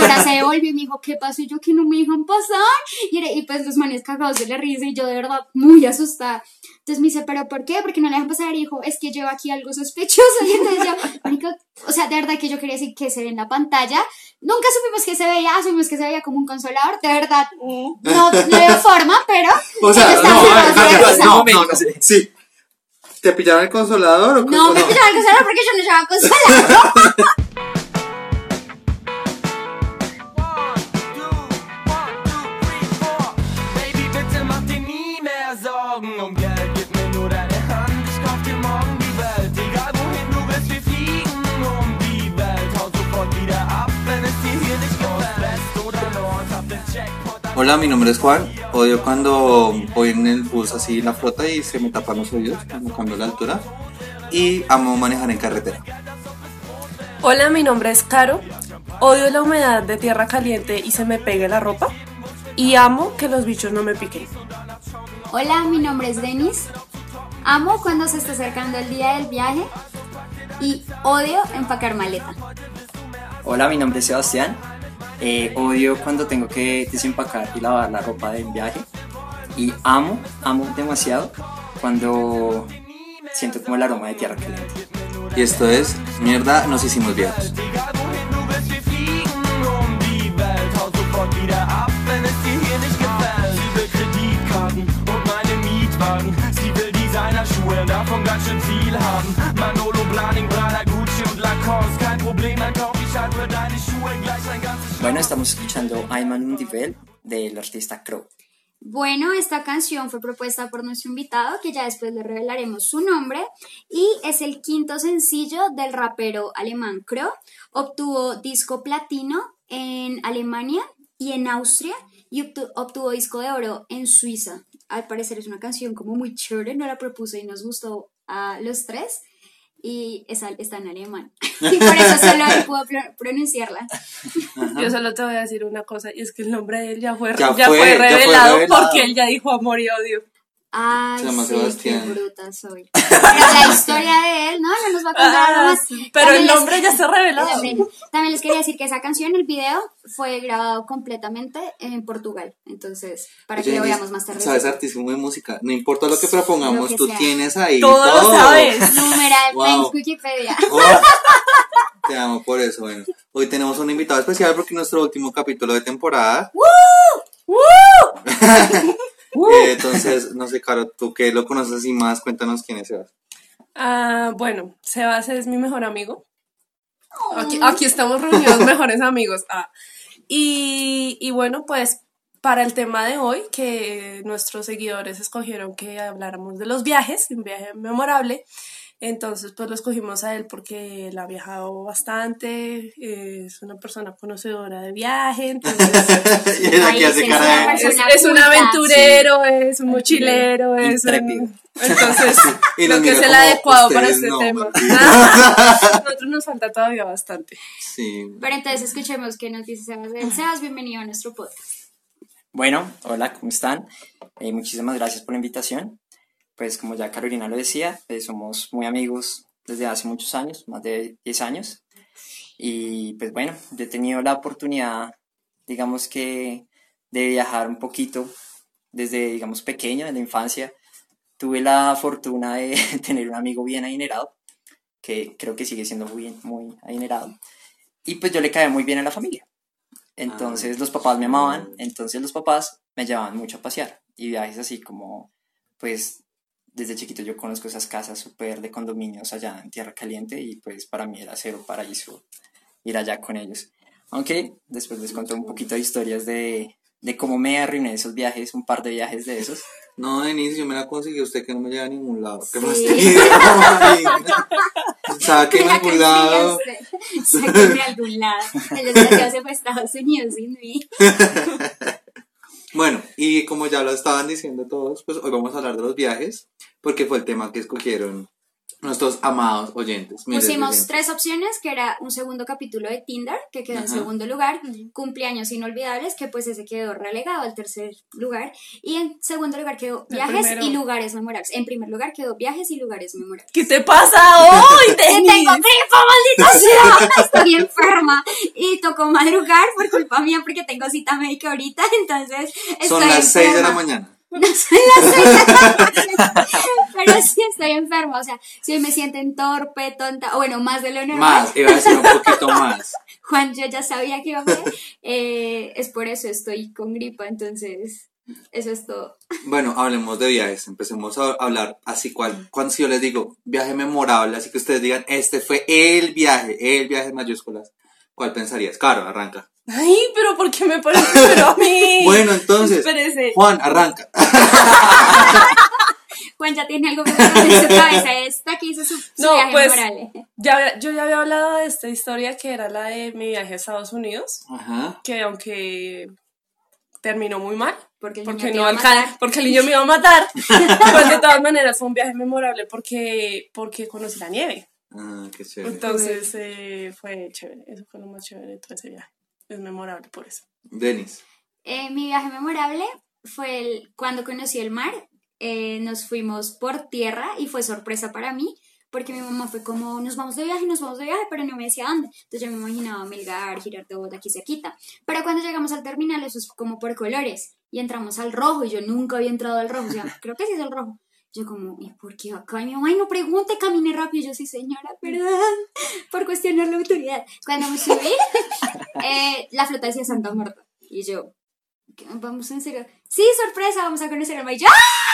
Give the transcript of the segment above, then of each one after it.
profesora se devolvió y me dijo, ¿qué pasó? Y yo, que no me dejan pasar. Y, era- y pues los manes cagados de la risa y yo de verdad muy asustada. Entonces me dice, ¿pero por qué? Porque no le dejan pasar. Y dijo, es que llevo aquí algo sospechoso. Y entonces yo, marica, o sea, de verdad que yo quería decir que se ve en la pantalla. Nunca supimos que se veía, asumimos que se veía como un consolador. De verdad, no, no veo forma, pero. O sea, no, no, no, no. sí. ¿Te pillaron el consolador o No, me pillaron el consolador porque yo no llevaba consolador. Hola, mi nombre es Juan. Odio cuando voy en el bus así en la flota y se me tapan los oídos cuando cambio la altura. Y amo manejar en carretera. Hola, mi nombre es Caro. Odio la humedad de tierra caliente y se me pegue la ropa. Y amo que los bichos no me piquen. Hola, mi nombre es Denis. Amo cuando se está acercando el día del viaje y odio empacar maleta. Hola, mi nombre es Sebastián. Eh, odio cuando tengo que desempacar y lavar la ropa del viaje. Y amo, amo demasiado cuando siento como el aroma de tierra caliente. Y esto es Mierda, nos hicimos viejos. Bueno, estamos escuchando I'm an del artista Crow. Bueno, esta canción fue propuesta por nuestro invitado, que ya después le revelaremos su nombre, y es el quinto sencillo del rapero alemán Crow. Obtuvo disco platino en Alemania y en Austria, y obtu- obtuvo disco de oro en Suiza. Al parecer es una canción como muy chévere, no la propuse y nos gustó a los tres, y esa está en alemán. y por eso solo él pudo pro- pronunciarla. Yo solo te voy a decir una cosa, y es que el nombre de él ya fue, Ya ya fue- fue, ya fue revelado, revelado. porque él ya dijo amor y odio. Ay, Se llama sí, Sebastián. qué bruta soy. Pero la historia de él, no, no nos va a contar nada Ah, más. pero También el les- nombre ya está revelado. el nombre. También les quería decir que esa canción, el video, fue grabado completamente en Portugal. Entonces, para que lo veamos más tarde. Sabes hartísimo de música. No importa lo que propongamos, Lo que tú sea. tienes ahí. Todo lo sabes. Numeral Wow. en Wikipedia. Oh, te amo por eso. Bueno, hoy tenemos un invitado especial porque es nuestro último capítulo de temporada. Eh, entonces, no sé, Caro, tú que lo conoces así más, cuéntanos quién es Sebas. Ah, bueno, Sebas es mi mejor amigo. Aquí, aquí estamos reunidos mejores amigos. Ah. Y, y bueno, pues para el tema de hoy, que nuestros seguidores escogieron que habláramos de los viajes, un viaje memorable. Entonces, pues lo escogimos a él porque él ha viajado bastante, eh, es una persona conocedora de viaje, entonces Y él aquí Ay, hace cara una es, es un aventurero, es un mochilero, es Intrépido. un... Entonces, creo que es el adecuado para "Ustedes este no". tema. Nosotros nos falta todavía bastante. Sí. Pero entonces escuchemos qué nos dice Sebas. él. Sebas, bienvenido a nuestro podcast. Bueno, hola, ¿cómo están? Eh, muchísimas gracias por la invitación. Pues como ya Carolina lo decía, eh, somos muy amigos desde hace muchos años, más de 10 años. Y pues bueno, yo he tenido la oportunidad, digamos que, de viajar un poquito desde, digamos, pequeño, en la infancia. Tuve la fortuna de tener un amigo bien adinerado, que creo que sigue siendo muy, muy adinerado. Y pues yo le caía muy bien a la familia. Entonces los papás me amaban, entonces los papás me llevaban mucho a pasear. Y viajes así como, pues desde chiquito yo conozco esas casas súper de condominios allá en Tierra Caliente y pues para mí era cero paraíso ir allá con ellos. Aunque después les conté un poquito de historias de, de cómo me arruiné esos viajes, un par de viajes de esos. No, Denise, yo me la conseguí usted que no me lleva a ningún lado. ¿Qué Sí. fastidio? Sáqueme a algún lado. Sáquenme a algún lado. Se fue a Estados Unidos sin mí. Bueno, y como ya lo estaban diciendo todos, pues hoy vamos a hablar de los viajes, porque fue el tema que escogieron Nuestros amados oyentes. Pusimos oyentes. tres opciones, que era un segundo capítulo de Tinder, que quedó en Ajá. segundo lugar, cumpleaños inolvidables, que pues ese quedó relegado al tercer lugar, y en segundo lugar quedó El viajes primero. y lugares memorables. En primer lugar quedó viajes y lugares memorables. ¿Qué te pasa hoy, ¡Que Denis? tengo gripa, maldita sea! Estoy enferma y tocó madrugar por culpa mía porque tengo cita médica ahorita, entonces estoy Son las 6 de la enferma. mañana. No son las seis de la mañana, pero sí estoy enferma, o sea, si hoy me sienten torpe, tonta, o bueno, más de lo normal. Más, iba a decir un poquito más. Juan, yo ya sabía que iba a ver, eh, es por eso estoy con gripa, entonces eso es todo. Bueno, hablemos de viajes. Empecemos a hablar así cual. Cuando si yo les digo viaje memorable, así que ustedes digan, este fue el viaje, el viaje en mayúsculas. ¿Cuál pensarías? Claro, arranca. Ay, pero ¿por qué me pones primero a mí? Bueno, entonces, Espérese. Juan, arranca. Juan ya tiene algo memorable en su cabeza, esta que hizo su, su No, viaje pues- memorable. Ya, yo ya había hablado de esta historia que era la de mi viaje a Estados Unidos, Ajá. que aunque terminó muy mal, Porque el niño porque no iba a alcan- matar. porque el niño me iba a matar, pues de todas maneras fue un viaje memorable porque, porque conocí la nieve. Ah, qué chévere. Entonces eh, fue chévere, eso fue lo más chévere de todo ese viaje. Es memorable por eso. Denis. Eh, mi viaje memorable fue el, cuando conocí el mar. Eh, nos fuimos por tierra y fue sorpresa para mí porque mi mamá fue como, nos vamos de viaje, nos vamos de viaje, pero no me decía dónde. Entonces yo me imaginaba Melgar, Girardot, de aquí se quita. Pero cuando llegamos al terminal, eso es como por colores. Y entramos al rojo, y yo nunca había entrado al rojo. O sea, creo que sí es el rojo. Yo como, ¿y por qué acá? Y mi mamá, ay, no pregunte, camine rápido. Y yo, sí, señora, perdón, por cuestionar la autoridad. Cuando me subí, eh, la flota decía Santa Marta. Y yo, vamos en serio. Sí, sorpresa, vamos a conocer el mar. Y yo, ¡ah!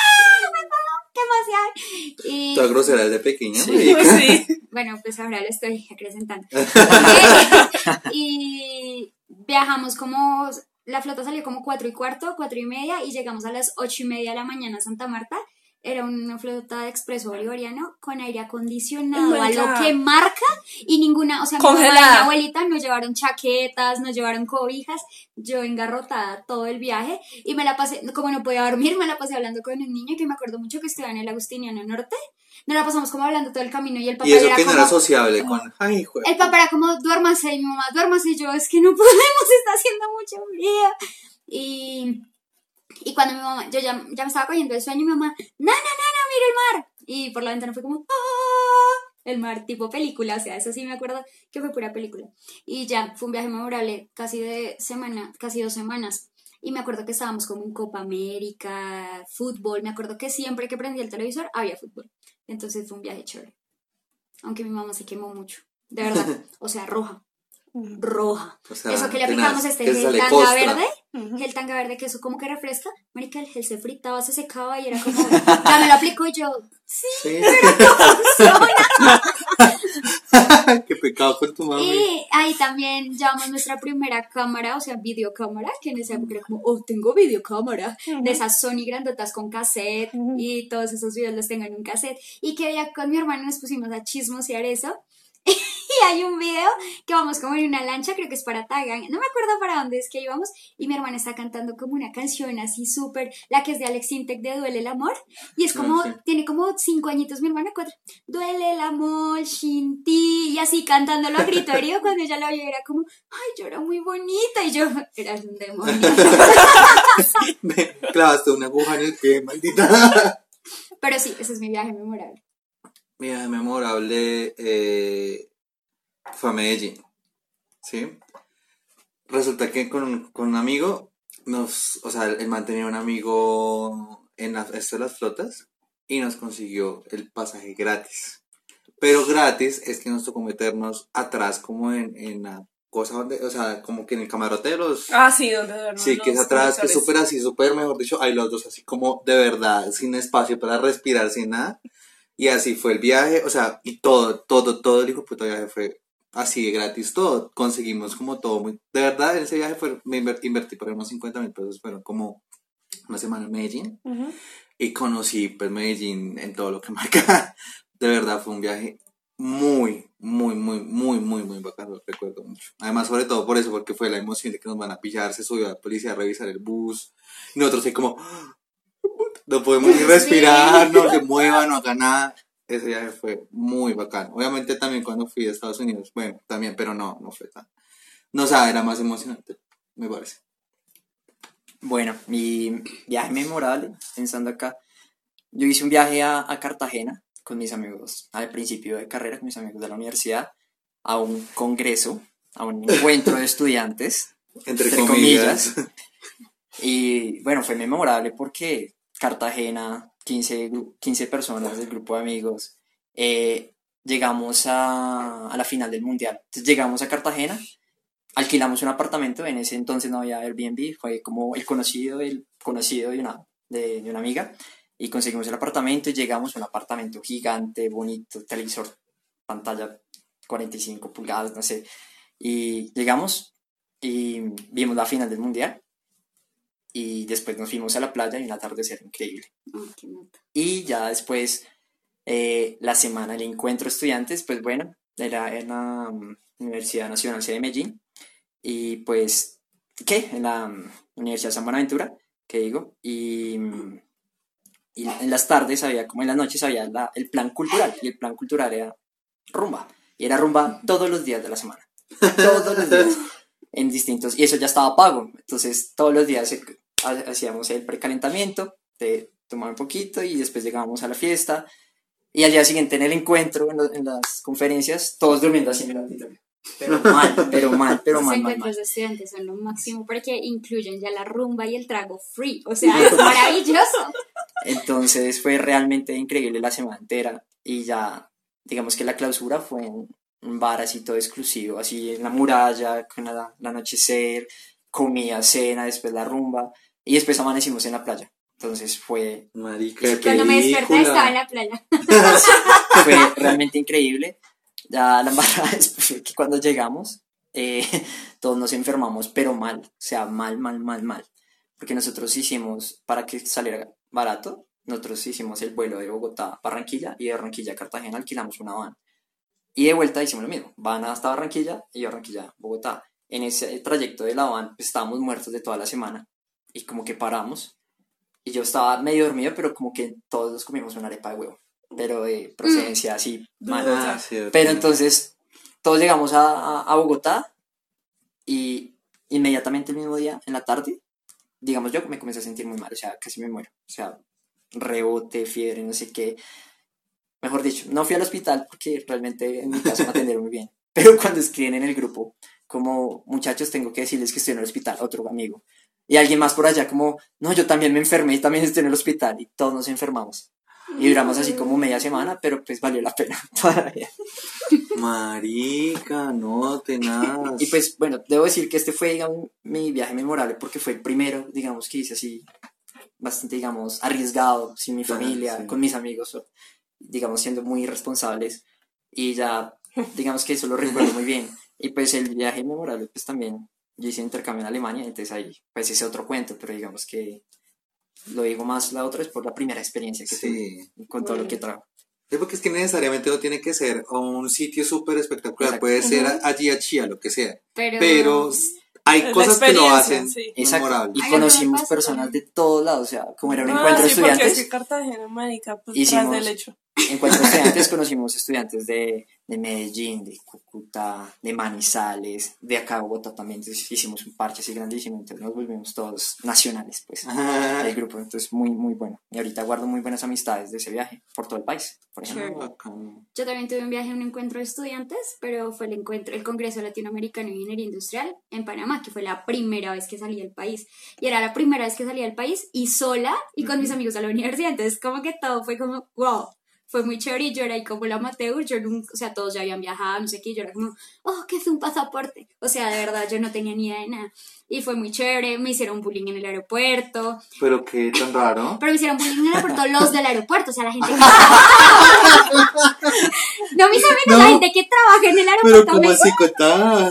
¡Qué emoción! Y, Toda grosera desde pequeña. Sí, sí. bueno, pues ahora lo estoy acrecentando. Y viajamos como, la flota salió como cuatro y cuarto, cuatro y media, y llegamos a las ocho y media de la mañana a Santa Marta. Era una flota de expreso bolivariano con aire acondicionado, Oh my a lo que marca y ninguna, o sea, mi mamá y mi Congelada. abuelita nos llevaron chaquetas, nos llevaron cobijas, yo engarrotada todo el viaje y me la pasé, como no podía dormir, me la pasé hablando con un niño que me acuerdo mucho que estudiaba en el Agustiniano Norte, nos la pasamos como hablando todo el camino y el papá Y eso era que no como, era sociable con. Ay, hijo de- el papá era como, duérmase, y mi mamá, duérmase, y yo, es que no podemos, está haciendo mucho frío. Y, y cuando mi mamá, yo ya, ya me estaba cogiendo el sueño, y mi mamá, no, no, no, no, mira el mar. Y por la ventana fue como, ¡ah! El mar, tipo película, o sea, eso sí me acuerdo que fue pura película. Y ya, fue un viaje memorable, casi de semana, casi dos semanas. Y me acuerdo que estábamos como en Copa América, fútbol. Me acuerdo que siempre que prendía el televisor había fútbol. Entonces fue un viaje chévere. Aunque mi mamá se quemó mucho. De verdad. O sea, roja. Roja. O sea, eso que le aplicamos este gel tanga costra. verde. Gel tanga verde que eso como que refresca. Marica, el gel se fritaba, se secaba y era como. Ya me lo aplicó y yo. Sí. Qué pecado con tu mami. Y ahí también llevamos nuestra primera cámara, o sea, videocámara, que en esa época era como, oh, tengo videocámara, de esas Sony grandotas con cassette, y todos esos videos los tengo en un cassette. Y que ya con mi hermano nos pusimos a chismosear eso. Y hay un video que vamos como en una lancha, creo que es para Tagan, no me acuerdo para dónde es que íbamos, y mi hermana está cantando como una canción así súper, la que es de Alex Intec de Duele el Amor, y es como, Ah, sí. tiene como cinco añitos mi hermana, cuatro, Duele el amor, Shinti, y así cantándolo a grito herido, cuando ella la vio era como, ay, yo era muy bonita, y yo, eras un demonio. Me clavaste una aguja en el pie, maldita. Pero sí, ese es mi viaje memorable. Mi viaje memorable eh, fue a Medellín. ¿Sí? Resulta que con, con un amigo, nos, o sea, él mantenía un amigo en la, esto de las flotas y nos consiguió el pasaje gratis. Pero gratis es que nos tocó meternos atrás como en, en la cosa donde, o sea, como que en el camarote de los... Ah, sí, donde Sí, que es atrás, que es súper así, súper, mejor dicho, hay los dos así como de verdad, sin espacio para respirar, sin nada. Y así fue el viaje, o sea, y todo, todo, todo el hijo de puta viaje fue así de gratis, todo. Conseguimos como todo muy... De verdad, en ese viaje fue, me inver- invertí por unos 50 mil pesos, fueron como una semana en Medellín. Ujú. Y conocí pues Medellín en todo lo que marca. De verdad fue un viaje muy, muy, muy, muy, muy, muy bacano, lo recuerdo mucho. Además, sobre todo por eso, porque fue la emoción de que nos van a pillar, se subió la policía a revisar el bus. Y nosotros ahí como, no podemos ni Sí. respirar, no se mueva, no haga nada. Ese viaje fue muy bacán. Obviamente también cuando fui a Estados Unidos, bueno, también, pero no, no fue tan. No, o sea, era más emocionante, me parece. Bueno, mi viaje memorable, pensando acá, yo hice un viaje a, a Cartagena con mis amigos al principio de carrera, con mis amigos de la universidad, a un congreso, a un encuentro de estudiantes, Entre, entre comillas. comillas. Y bueno, fue memorable porque Cartagena, 15, gru- 15 personas del grupo de amigos, eh, llegamos a, a la final del mundial. Llegamos a Cartagena, alquilamos un apartamento, en ese entonces no había Airbnb, fue como el conocido, el conocido de una, de una amiga, y conseguimos el apartamento y llegamos a un apartamento gigante, bonito, televisor, pantalla 45 pulgadas, no sé, y llegamos y vimos la final del mundial y después nos fuimos a la playa y un atardecer increíble. Qué nota. Y ya después, eh, la semana del encuentro estudiantes, pues bueno, era en la mm, Universidad Nacional de Medellín. Y pues, ¿qué? En la mm, Universidad San Buenaventura, que digo. Y, mm, y en las tardes había, como en las noches había la- el plan cultural. Y el plan cultural era rumba. Y era rumba todos los días de la semana. Todos los días. En distintos. Y eso ya estaba pago. Entonces, todos los días se- hacíamos el precalentamiento de tomar un poquito y después llegábamos a la fiesta. Y al día siguiente en el encuentro, en, lo- en las conferencias, todos durmiendo así en el auditorio. Pero mal, pero mal, pero Los mal, mal, mal. encuentros de estudiantes son lo máximo porque incluyen ya la rumba y el trago free. O sea, es maravilloso. Entonces fue realmente increíble la semana entera y ya, digamos que la clausura fue en un bar así todo exclusivo, así en la muralla, con el anochecer, comida, cena, después la rumba y después amanecimos en la playa. Entonces fue, Marica, qué Cuando me desperté estaba en la playa. fue realmente increíble. Ya la embarrada es que cuando llegamos, eh, todos nos enfermamos, pero mal, o sea, mal, mal, mal, mal. Porque nosotros hicimos, para que saliera barato, nosotros hicimos el vuelo de Bogotá a Barranquilla y de Barranquilla a Cartagena alquilamos una van. Y de vuelta hicimos lo mismo, van hasta Barranquilla y de Barranquilla a Bogotá. En ese trayecto de la van pues, estábamos muertos de toda la semana y como que paramos y yo estaba medio dormido, pero como que todos nos comimos una arepa de huevo, pero de procedencia así mal. Ah. Pero entonces todos llegamos a, a- a Bogotá y inmediatamente el mismo día, en la tarde, digamos yo me comencé a sentir muy mal, o sea, casi me muero. O sea, rebote, fiebre, no sé qué. Mejor dicho, no fui al hospital porque realmente en mi casa me atendieron muy bien. Pero cuando escriben en el grupo, como muchachos, tengo que decirles que estoy en el hospital, otro amigo. Y alguien más por allá, como, no, yo también me enfermé y también estoy en el hospital. Y todos nos enfermamos. Y duramos así como media semana, pero pues valió la pena todavía. Marica, no tenaz. Y pues bueno, debo decir que este fue, digamos, mi viaje memorable porque fue el primero, digamos, que hice así, bastante, digamos, arriesgado, sin mi familia, sí. con mis amigos, digamos, siendo muy responsables. Y ya, digamos que eso lo recuerdo muy bien. Y pues el viaje memorable, pues también, yo hice intercambio en Alemania, entonces ahí, pues ese otro cuento, pero digamos que lo digo más la otra es por la primera experiencia que tuve Sí. y con todo lo que trajo. Es porque es que necesariamente no tiene que ser un sitio súper espectacular. Exacto. Puede ser allí a Chía, lo que sea. Pero, Pero hay cosas que lo hacen sí. Memorable. Y Ay, conocimos personas de todos lados, o sea, como era un Ah, encuentro de sí, estudiantes. es que Cartagena, marica, pues Hicimos- tras del hecho. Encuentro de estudiantes conocimos estudiantes de, de Medellín, de Cúcuta, de Manizales, de acá de Bogotá también. Entonces hicimos un parche así grandísimo, entonces nos volvimos todos nacionales, pues, Ah, el grupo. Entonces, muy, muy bueno. Y ahorita guardo muy buenas amistades de ese viaje por todo el país, por ejemplo. Sure. Yo también tuve un viaje a un encuentro de estudiantes, pero fue el encuentro, el Congreso Latinoamericano de Ingeniería Industrial en Panamá, que fue la primera vez que salí del país. Y era la primera vez que salí del país y sola y con mis amigos a la universidad. Entonces, como que todo fue como, wow, fue muy chévere y yo era ahí como la amateur, yo nunca, o sea, todos ya habían viajado, no sé qué, yo era como, oh, que es un pasaporte. O sea, de verdad, yo no tenía ni idea de nada. Y fue muy chévere, me hicieron bullying en el aeropuerto, Pero qué tan raro. pero me hicieron bullying en el aeropuerto los del aeropuerto, o sea, la gente que No mis amigos, No. la gente que trabaja en el Pero aeropuerto. como me- así.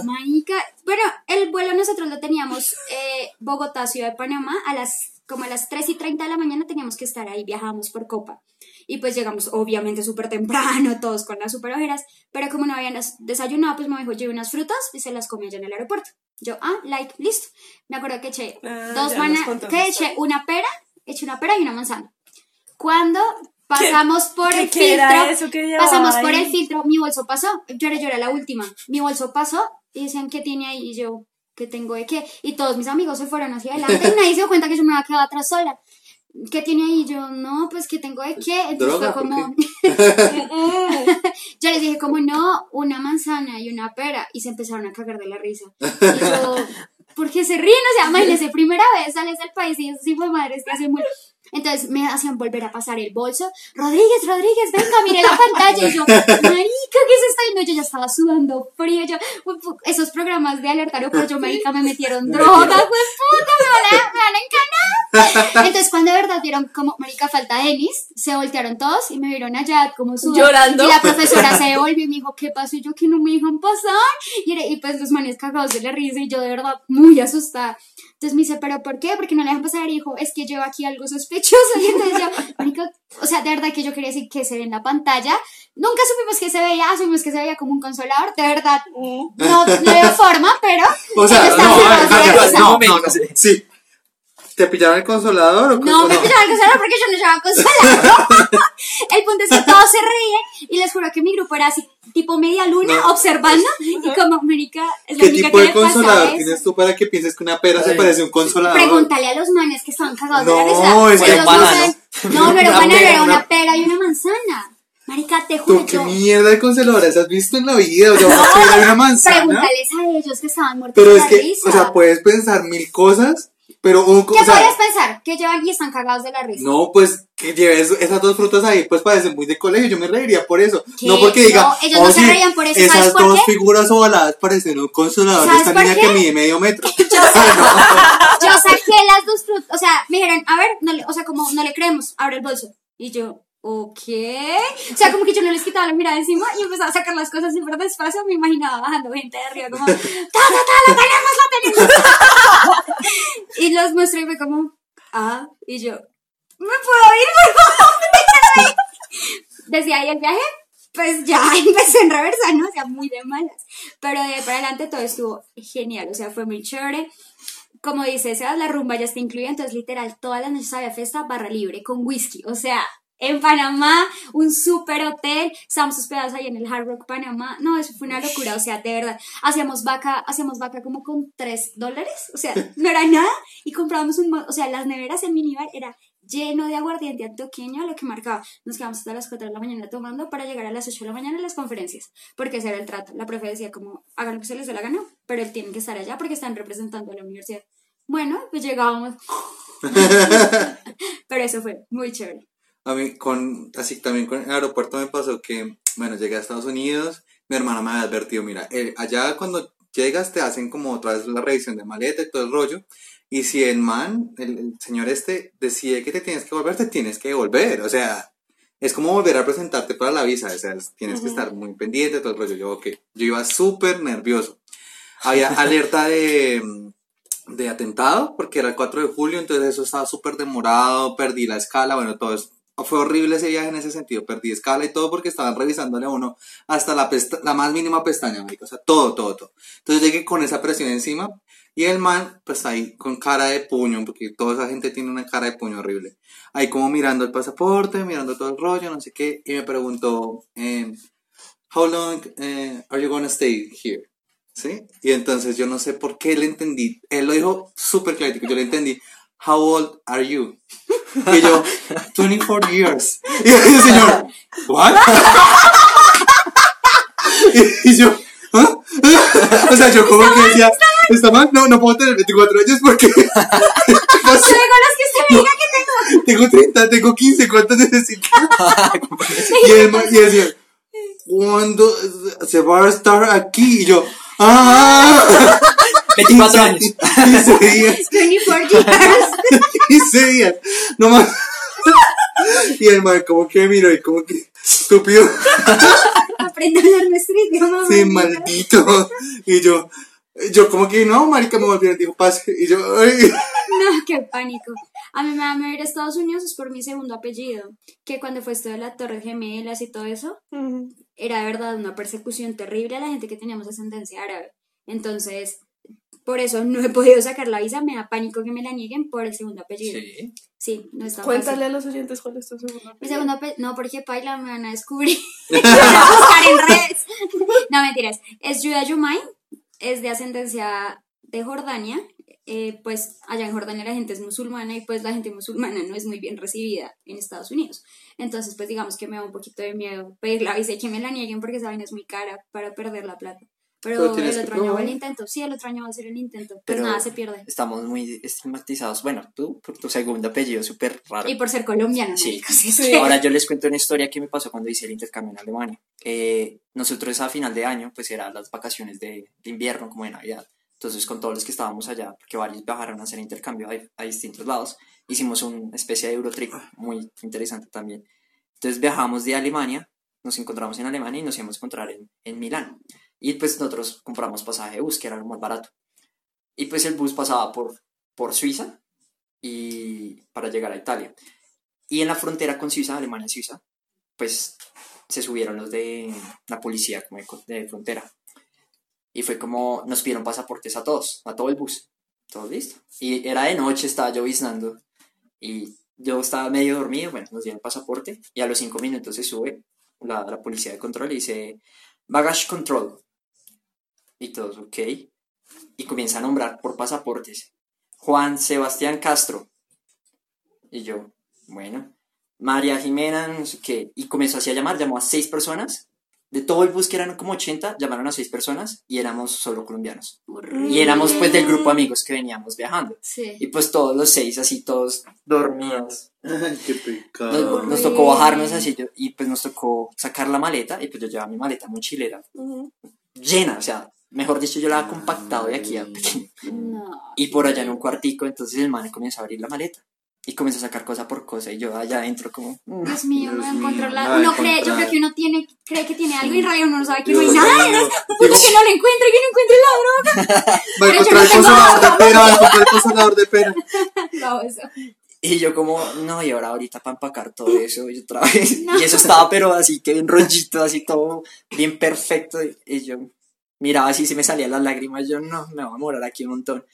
Marica, bueno, el vuelo nosotros lo teníamos eh, Bogotá, Ciudad de Panamá, a las como a las 3 y 30 de la mañana teníamos que estar ahí, viajábamos por Copa. Y pues llegamos obviamente súper temprano, todos con las super ojeras, pero como no habían des- desayunado, pues me dijo, lleve unas frutas y se las comí allá en el aeropuerto. Yo, ah, like, listo. Me acuerdo que eché Ah, dos bananas, que eché una pera, eché una pera y una manzana. Cuando Pasamos por qué- el qué filtro. eso que pasamos por ahí? el filtro. Mi bolso pasó. Yo era, yo era la última. Mi bolso pasó y decían, ¿qué tiene ahí? Y yo, ¿qué tengo de qué? Y todos mis amigos se fueron hacia adelante y nadie se dio cuenta que yo me había quedado atrás sola. ¿Qué tiene ahí? Y yo, no, pues, ¿qué tengo de qué? Entonces fue ¿por como. yo les dije, como no, una manzana y una pera. Y se empezaron a cagar de la risa. Y yo, ¿por qué se ríen? O sea, imagínense, primera vez sales del país y esos hijos de madres te hacen muy. Entonces me hacían volver a pasar el bolso. Rodríguez, Rodríguez, venga, mire la pantalla. Y yo, marica, ¿qué es esto? Y no, yo ya estaba sudando frío. Yo, esos programas de alerta aeropuerto, marica, me metieron droga, pues puta, me van a, me van a encanar. Entonces, cuando de verdad vieron como, marica, falta Denis, se voltearon todos y me vieron allá como sudando. Llorando. Y la profesora se devolvió y me dijo, ¿qué pasó? Y yo, que no me dejan pasar. Y, era- y pues los manes cagados de la risa y yo de verdad muy asustada. Entonces me dice, ¿pero por qué? Porque no le dejan pasar. Y dijo, es que llevo aquí algo sospechoso. Y entonces yo, o sea, de verdad que yo quería decir que se ve en la pantalla. Nunca supimos que se veía, asumimos que se veía como un consolador. De verdad, no, no veo forma, pero. O sea, no, no, no, no. sí. ¿Te pillaron el consolador o qué? No, ¿O me pillaron el consolador porque yo no llevaba consolador. el punto es que todos se ríen y les juro que mi grupo era así, tipo media luna, No. observando y como, América, es la ¿Qué única tipo que de le consolador tienes tú para que pienses que una pera se parece a un consolador? Pregúntale a los manes que estaban cagados No, de la risa. es que banano. saben- No, no era banano, pera, era una pera y una manzana. Marica, te juro ¿Tú qué yo. mierda de consoladores has visto en la vida? O sea, una pera y una manzana. Pregúntales a ellos que estaban muertos Pero de es que, risa. o sea, puedes pensar mil cosas, pero un, ¿Qué o sea, podrías pensar? Que llevan y están cagados de la risa. No, pues que lleves esas dos frutas ahí, pues parece muy de colegio. Yo me reiría por eso. ¿Qué? No porque diga, No, ellos no se "Oye, reían por eso, Esas ¿sabes por dos qué? figuras ovaladas parecen un consolador de ¿Sabes esta niña qué? que mide medio metro. Yo saqué las dos frutas, o sea, me dijeron, a ver, no le, o sea, como no le creemos, abre el bolso. Y yo, ok. O sea, como que yo no les quitaba la mirada encima y empezaba a sacar las cosas súper despacio. Me imaginaba bajando gente de arriba, como, ta, ta, ta, lo tenemos, lo tenemos. y los mostré y fue como, ah, y yo, ¿me puedo ir, por. Desde ahí el viaje, pues ya empecé en reversa, ¿no? O sea, muy de malas. Pero de ahí para adelante todo estuvo genial, o sea, fue muy chévere como dice la rumba ya está incluida, entonces literal, todas las noches había fiesta barra libre con whisky. O sea, en Panamá, un super hotel, estábamos hospedados ahí en el Hard Rock Panamá. No, eso fue una locura, o sea, de verdad. Hacíamos vaca, hacíamos vaca como con 3 dólares, o sea, no era nada. Y comprábamos un, o sea, las neveras en minibar era lleno de aguardiente antioqueño, lo que marcaba. Nos quedamos hasta las 4 de la mañana tomando para llegar a las 8 de la mañana a las conferencias, porque ese era el trato. La profe decía como, hagan lo que se les dé la gana, pero él tiene que estar allá porque están representando a la universidad. Bueno, pues llegábamos. pero eso fue muy chévere. A mí, con, así también con el aeropuerto me pasó que, bueno, llegué a Estados Unidos, mi hermana me había advertido, mira, eh, allá cuando llegas te hacen como otra vez la revisión de maleta y todo el rollo, y si el man, el, el señor este, decide que te tienes que volver, te tienes que volver, o sea, es como volver a presentarte para la visa, o sea, es- tienes que estar muy pendiente, todo el rollo, yo, ok, yo iba súper nervioso, había alerta de, de atentado, porque era el 4 de julio, entonces eso estaba súper demorado, perdí la escala, bueno, todo eso. Fue horrible ese viaje en ese sentido, perdí escala y todo porque estaban revisándole a uno hasta la, la más mínima pestaña, marica, o sea, todo, todo, todo. Entonces llegué con esa presión encima y el man, pues ahí con cara de puño, porque toda esa gente tiene una cara de puño horrible. Ahí como mirando el pasaporte, mirando todo el rollo, no sé qué, y me preguntó, em, how long eh, are you gonna stay here? ¿Sí? Y entonces yo no sé por qué le entendí. Él lo dijo súper clarito. Yo le entendí. How old are you? Y yo, 24 years. Y el señor, ¿what? Y yo, ¿ah? O sea, yo como que decía, ¿está mal? No, no puedo tener 24 años porque. Luego los que se me diga que tengo. Tengo 30, tengo 15, ¿cuántos necesito? y ma- y él decía, ¿cuándo se va a estar aquí? Y yo, ¡ah! 24 años. 15 días, 24 years. 15 días, no más. Y el man como que miró y como que, estúpido, Aprende a hablar nuestro idioma. sí, maldito. Y yo, yo como que, no, marica, me volví, dijo, pase. Y yo, ay. No, qué pánico. A mí me da miedo ir a Estados Unidos es por mi segundo apellido. Que cuando fue esto de la Torre Gemelas y todo eso, era de verdad una persecución terrible a la gente que teníamos ascendencia árabe. Entonces, por eso no he podido sacar la visa, me da pánico que me la nieguen por el segundo apellido. Sí, Sí. no está Cuéntale fácil. a los oyentes cuál es tu segundo Mi apellido. segundo apellido, no, porque paila me van a descubrir. Me van a buscar en redes. No, mentiras. Es Yuda Yumay, es de ascendencia de Jordania. Eh, pues allá en Jordania la gente es musulmana y pues la gente musulmana no es muy bien recibida en Estados Unidos. Entonces, pues digamos que me da un poquito de miedo pedir la visa y que me la nieguen porque esa vaina es muy cara para perder la plata. Pero, Pero el que otro año va el intento. Sí, el otro año va a ser el intento. Pues Pero nada, se pierde. Estamos muy estigmatizados. Bueno, tú por tu segundo apellido súper raro. Y por ser colombiano, Sí. sí. Ahora yo les cuento una historia que me pasó cuando hice el intercambio en Alemania. Eh, nosotros a final de año, pues eran las vacaciones de, de invierno, como de Navidad. Entonces, con todos los que estábamos allá, porque varios viajaron a hacer intercambio a, a distintos lados, hicimos una especie de Eurotrip muy interesante también. Entonces, viajamos de Alemania, nos encontramos en Alemania y nos íbamos a encontrar en, en Milán. Y pues nosotros compramos pasaje de bus, que era lo más barato. Y pues el bus pasaba por, por Suiza y para llegar a Italia. Y en la frontera con Suiza, Alemania y Suiza, pues se subieron los de la policía como de, frontera. Y fue como nos pidieron pasaportes a todos, a todo el bus. Todo listo. Y era de noche, estaba lloviznando. Y yo estaba medio dormido, bueno, nos dieron pasaporte. Y a los cinco minutos se sube la, la policía de control y dice, baggage control. Y todos, ok. Y comienza a nombrar por pasaportes. Juan Sebastián Castro. Y yo, bueno, María Jimena, no sé qué. Y comenzó así a llamar, llamó a seis personas. De todo el bus, que eran como 80, llamaron a seis personas y éramos solo colombianos. Y éramos pues del grupo de amigos que veníamos viajando. Sí. Y pues todos los seis así, todos dormidos. Ay, qué Nos, pecado. nos tocó bajarnos así yo- y pues nos tocó sacar la maleta y pues yo llevaba mi maleta mochilera llena, o sea, mejor dicho, yo la había compactado de aquí a Pekín. No. Y por allá en un cuartico, entonces el man comenzó a abrir la maleta y comenzó a sacar cosa por cosa y yo allá adentro como... mm. Dios mío, Dios no de Uno cree, yo creo que uno tiene, cree que tiene algo y en realidad uno no sabe que no hay Dios nada. Uno que no lo encuentra, que no encuentre la droga. Va a Pero yo encontrar no el consolador de pera, va a encontrar el consolador de pera. No, eso. Y yo como, no, y ahora ahorita para empacar todo eso y otra vez. No. Y eso estaba pero así que bien rollito, así todo bien perfecto. Y yo miraba así, se me salían las lágrimas. Yo no, me voy a morar aquí un montón.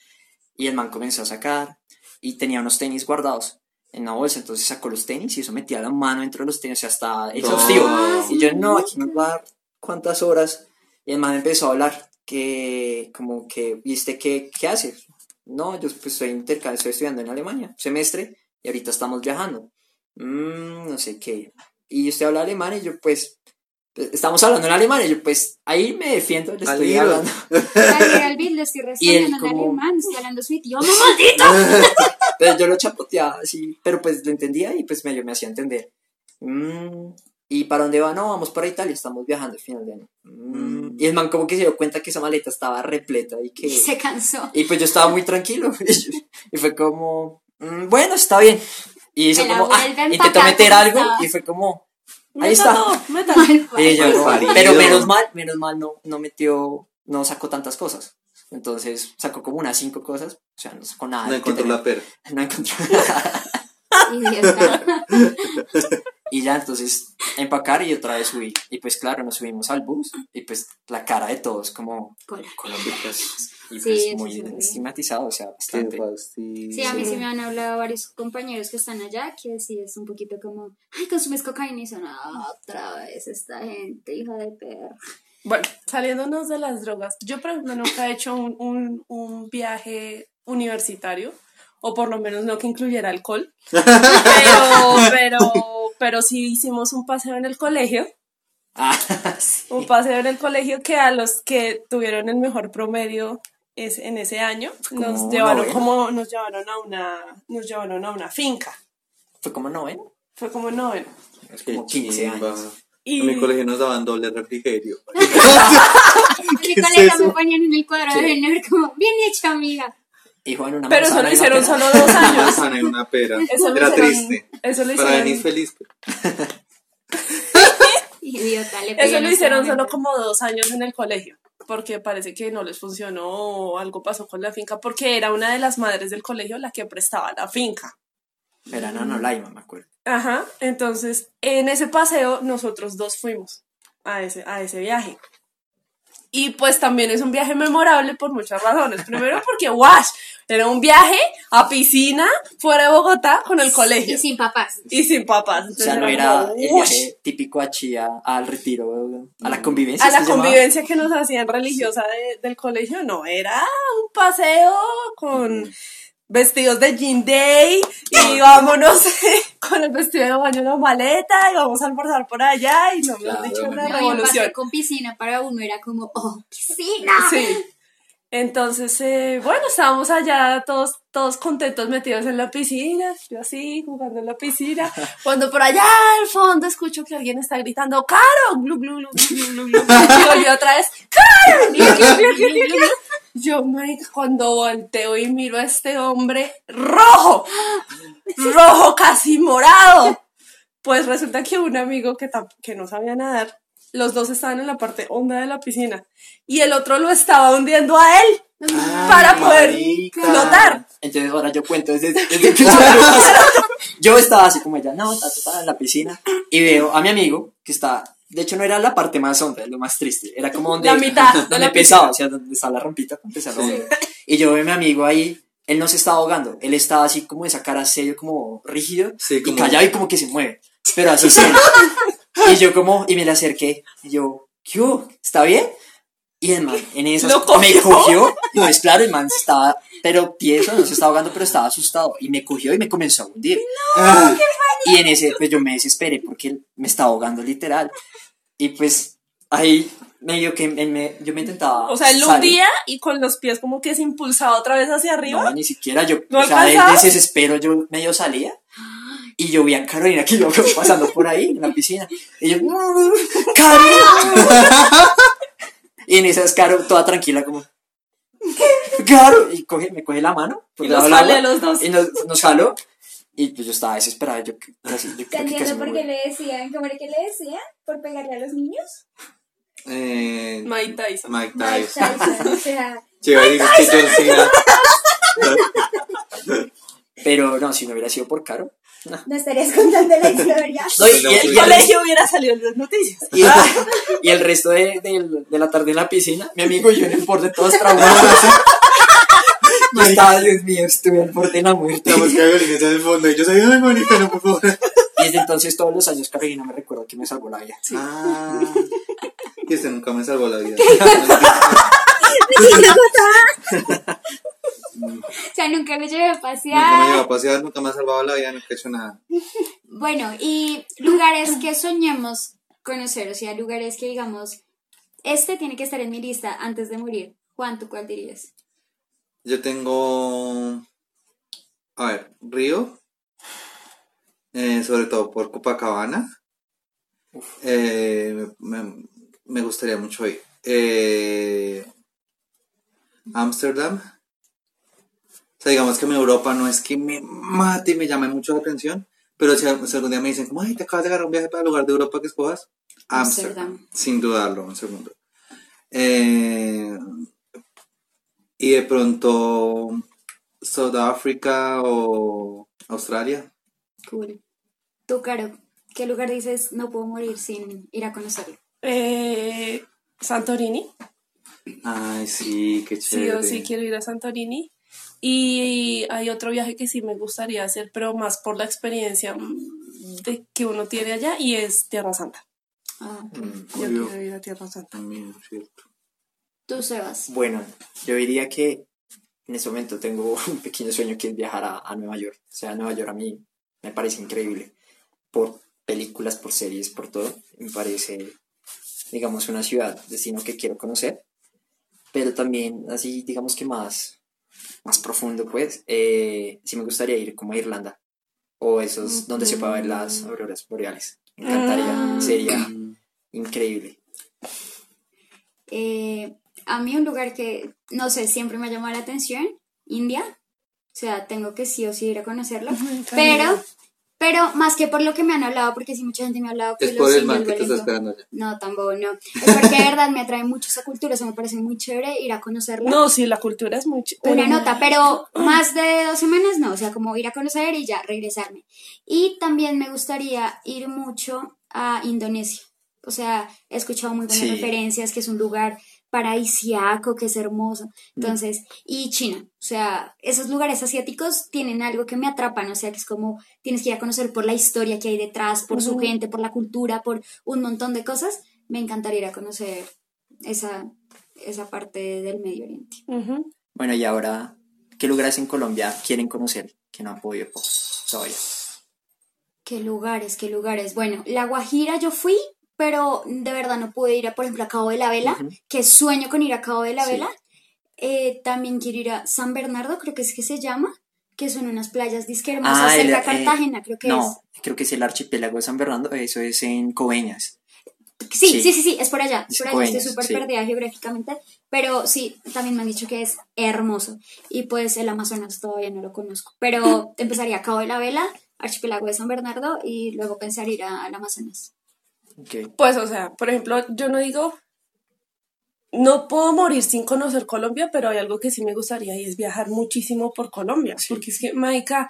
Y el man comenzó a sacar y tenía unos tenis guardados en la bolsa. Entonces sacó los tenis y eso metía la mano dentro de los tenis. O sea, estaba exhaustivo. Ah, Y yo, no, aquí nos va a dar cuántas horas. Y el man empezó a hablar que, como que, ¿viste qué, qué hace? No, yo pues estoy intercambio, estoy estudiando en Alemania, semestre, y ahorita estamos viajando. Mm, no sé qué. Y usted habla alemán y yo pues, estamos hablando en alemán y yo pues, ahí me defiendo, le estoy hablando. Dale, Alvin, en como- alemán, estoy hablando su idioma, maldito. Pero yo lo chapoteaba así, pero pues lo entendía y pues medio me hacía entender. Mm, ¿Y para dónde va? No, vamos para Italia, estamos viajando al final de año. Mm, Y el man como que se dio cuenta que esa maleta estaba repleta y que... Y se cansó. Y pues yo estaba muy tranquilo. y fue como, "Mm, bueno, está bien. Y hizo Me como, ah, intentó meter algo y fue como, ahí está. Métalo. Y yo, parido. pero menos mal, menos mal no, no metió, no sacó tantas cosas. Entonces sacó como unas cinco cosas, o sea, no sacó nada. No encontró la pera. No encontró. Idiota. y ya entonces empacar y otra vez subí. Y pues claro, nos subimos al bus y pues la cara de todos como colombianos. Y Sí, pues muy sí, estigmatizado, o sea, bastante. Sí, a mí sí me han hablado varios compañeros que están allá que sí es un poquito como, ay, consumes cocaína y son "Ah, otra vez esta gente, hija de perro. Bueno, saliéndonos de las drogas, yo por ejemplo nunca he hecho un, un, un viaje universitario, o por lo menos no que incluyera alcohol, pero, pero, pero sí hicimos un paseo en el colegio, Ah, sí. un paseo en el colegio que a los que tuvieron el mejor promedio es, en ese año nos llevaron como nos llevaron a una nos llevaron a una finca Fue como noveno. fue como noveno Es como 15 chimba. años. y En mi colegio nos daban doble refrigerio. En mi ¿Qué es colega eso? me ponían en el cuadro de honor como, bien hecha, amiga. Y Juan una pero eso lo hicieron solo dos Una años manzana y una pera. Eso lo Era hicieron- triste. eso lo Para hicieron- Denis feliz. Idiota, le Eso lo hicieron solo como dos años en el colegio, porque parece que no les funcionó o algo pasó con la finca, porque era una de las madres del colegio la que prestaba la finca. Era Laima, me acuerdo. Ajá, entonces en ese paseo nosotros dos fuimos a ese, a ese viaje. Y pues también es un viaje memorable por muchas razones. Primero porque, wash, era un viaje a piscina fuera de Bogotá con el colegio. Y sin papás. Y sin papás. O sea, no Entonces era como, el "Ush". viaje típico a Chía, al retiro, a la convivencia. a ¿es la llamaba? convivencia que nos hacían religiosa de- del colegio, no, era un paseo con vestidos de jean day y vámonos con el vestido de baño en la maleta y vamos a almorzar por allá y no me han Claro, dicho una No, y revolución. con piscina para uno era como, oh, piscina. Sí. Entonces, eh, bueno, estábamos allá todos, todos contentos metidos en la piscina, yo así, jugando en la piscina, cuando por allá al fondo escucho que alguien está gritando, ¡Caro! Glu, glu, glu, glu, glu, glu. Y otra vez, ¡Caro! Yo, marica, cuando volteo y miro a este hombre, ¡rojo! ¡Rojo, casi morado! Pues resulta que un amigo que, que no sabía nadar, los dos estaban en la parte honda de la piscina y el otro lo estaba hundiendo a él para poder marica. flotar. Entonces ahora yo cuento desde, desde que yo estaba así como ella, no, ta, en la piscina y veo a mi amigo que está, de hecho no era la parte más honda, lo más triste, era como donde La mitad de donde la empezaba, o sea, donde está la rampita para empezar la onda. Y yo veo a mi amigo ahí, él no se estaba ahogando, él estaba así como de esa cara serio, como rígido Sí, y como- callado y como que se mueve, pero así serio. y yo como, y me le acerqué, y yo, ¿qué? ¿Está bien? Y el man, en eso ¿Lo me cogió? y pues claro, el man estaba, pero tieso, no se estaba ahogando, pero estaba asustado, y me cogió y me comenzó a hundir. Ah, Y en ese, pues yo me desesperé porque él me estaba ahogando literal. Y pues ahí medio que me, yo me intentaba. O sea, él lo hundía y con los pies como que se impulsaba otra vez hacia arriba. No, ni siquiera yo. ¿No o sea, del desespero yo medio salía. Y yo vi a Carolina que iba pasando por ahí en la piscina. Y yo, ¡Caro! y en esas, Caro, toda tranquila, como, ¡Caro! Y coge, me coge la mano. por Y del jale agua, a los dos. Y nos, nos jaló. Y pues yo estaba desesperada. Yo casi, yo ¿Te creo que casi por qué le decían? ¿Cómo era que le decían? ¿Por pegarle a los niños? eh, Mike Tyson. Mike Mike Tyson. Tyson, o sea, y dice que Cena. Pero no, si no hubiera sido por Caro. No estarías contando la historia. No, y, no, y- y El colegio hubiera salido en las noticias. y- y el resto de, de- de la tarde en la piscina, mi amigo y yo en el borde todos traumados. así. Yo estaba, Dios mío, estuve al borde de la muerte. Estamos Carolina está en el fondo y yo soy, ay, Mónica, no, por favor. Y desde entonces, todos los años, Carolina me recuerda que me salvó la vida. Ah, y este nunca me salvó la vida. O sea, nunca lo llevé a Nunca me pasear. lleva a pasear, nunca me ha salvado la vida, nunca he hecho nada. Bueno, y lugares que soñemos conocer, o sea, lugares que digamos, este tiene que estar en mi lista antes de morir. Juan, ¿tú cuál dirías? Yo tengo. A ver, Río. eh, sobre todo por Copacabana. Eh, me, me gustaría mucho ir. Eh, Ámsterdam. O sea, digamos que en Europa no es que me mate y me llame mucho la atención. Pero si, si algún día me dicen, como, ay, te acabas de agarrar un viaje para el lugar de Europa que escojas, Ámsterdam. Ámsterdam. Sin dudarlo, un segundo. Eh, y de pronto Sudáfrica o Australia. Cool. Tú, Caro, ¿qué lugar dices no puedo morir sin ir a conocerlo? Eh, Santorini. Ay, sí, qué Sí chévere. o sí quiero ir a Santorini. Y hay otro viaje que sí me gustaría hacer, pero más por la experiencia de que uno tiene allá y es Tierra Santa. Ah. Mm, Yo obvio, quiero ir a Tierra Santa. también, cierto. Tú, Sebas. Bueno, yo diría que en este momento tengo un pequeño sueño que es viajar a, a Nueva York. O sea, Nueva York a mí me parece increíble. Por películas, por series, por todo. Me parece, digamos, una ciudad, destino que quiero conocer. Pero también, así, digamos que más, más profundo, pues, eh, sí me gustaría ir como a Irlanda. O esos donde se pueda ver las auroras boreales. Me encantaría. Mm. Sería increíble. Eh, a mí un lugar que, no sé, siempre me ha llamado la atención, India. O sea, tengo que sí o sí ir a conocerlo. Pero, pero más que por lo que me han hablado, porque sí mucha gente me ha hablado que Es los por el man que te huelen está todo. esperando allá. No, tampoco, no. Es porque de verdad me atrae mucho esa cultura, o sea, me parece muy chévere ir a conocerla. No, sí, la cultura es muy ch- Una nota, pero más de dos semanas no, o sea, como ir a conocer y ya regresarme. Y también me gustaría ir mucho a Indonesia. O sea, he escuchado muy buenas Sí. referencias, que es un lugar paradisiaco, que es hermoso. Entonces, y China, o sea, esos lugares asiáticos tienen algo que me atrapan, o sea, que es como tienes que ir a conocer por la historia que hay detrás, por su gente, por la cultura, por un montón de cosas. Me encantaría ir a conocer esa, esa parte del Medio Oriente. Bueno, y ahora, ¿qué lugares en Colombia quieren conocer que no han podido po- todavía? ¿Qué lugares, qué lugares? Bueno, La Guajira yo fui, pero de verdad no pude ir a, por ejemplo, a Cabo de la Vela, Ujú. que sueño con ir a Cabo de la Sí. Vela. Eh, también quiero ir a San Bernardo, creo que es que se llama, que son unas playas disque hermosas, el- cerca eh, Cartagena, creo que no, creo que es el archipiélago de San Bernardo, eso es en Coveñas. es. Sí, sí. sí, sí, sí, es por allá, es Es por allá, estoy Coveñas, súper sí. perdida geográficamente, pero sí, también me han dicho que es hermoso. Y pues el Amazonas todavía no lo conozco, pero empezaría a Cabo de la Vela, archipiélago de San Bernardo, y luego pensar ir al Amazonas. Pues, o sea, por ejemplo, yo no digo, no puedo morir sin conocer Colombia, pero hay algo que sí me gustaría y es viajar muchísimo por Colombia. Sí. Porque es que, Maika,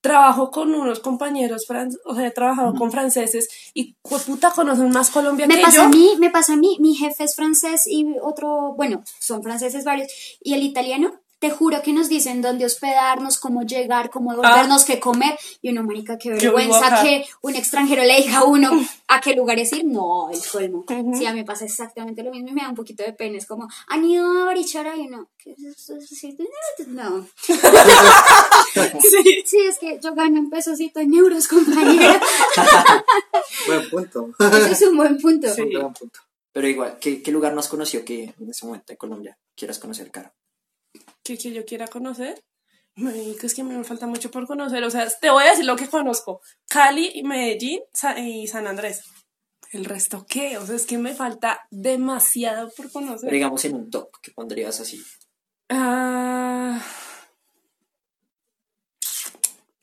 trabajo con unos compañeros, fran- o sea, he trabajado con franceses y, puta, conocen más Colombia Me que pasa yo. a mí, me pasa a mí, mi jefe es francés y otro, bueno, son franceses varios, y el italiano, te juro que nos dicen dónde hospedarnos, cómo llegar, cómo devolvernos, qué comer, y uno, marica, qué Ah. Vergüenza que un extranjero le diga a uno a qué lugares ir, no, el colmo. Ujú. Sí, a mí me pasa exactamente lo mismo y me da un poquito de pena, es como, han ido a Barichara y uno, ¿qué es no. Sí. Sí, es que yo gano en pesos y en euros, compañera. Buen punto. Eso es un buen punto. Sí. Un gran punto. Pero igual, ¿qué, qué lugar no has conocido que en este momento de Colombia quieras conocer, Caro? Que, que yo quiera conocer. Marica, es que me falta mucho por conocer. O sea, te voy a decir lo que conozco. Cali, Medellín y San Andrés. ¿El resto qué? O sea, es que me falta demasiado por Pero conocer. digamos en un top, ¿qué pondrías así? Ah,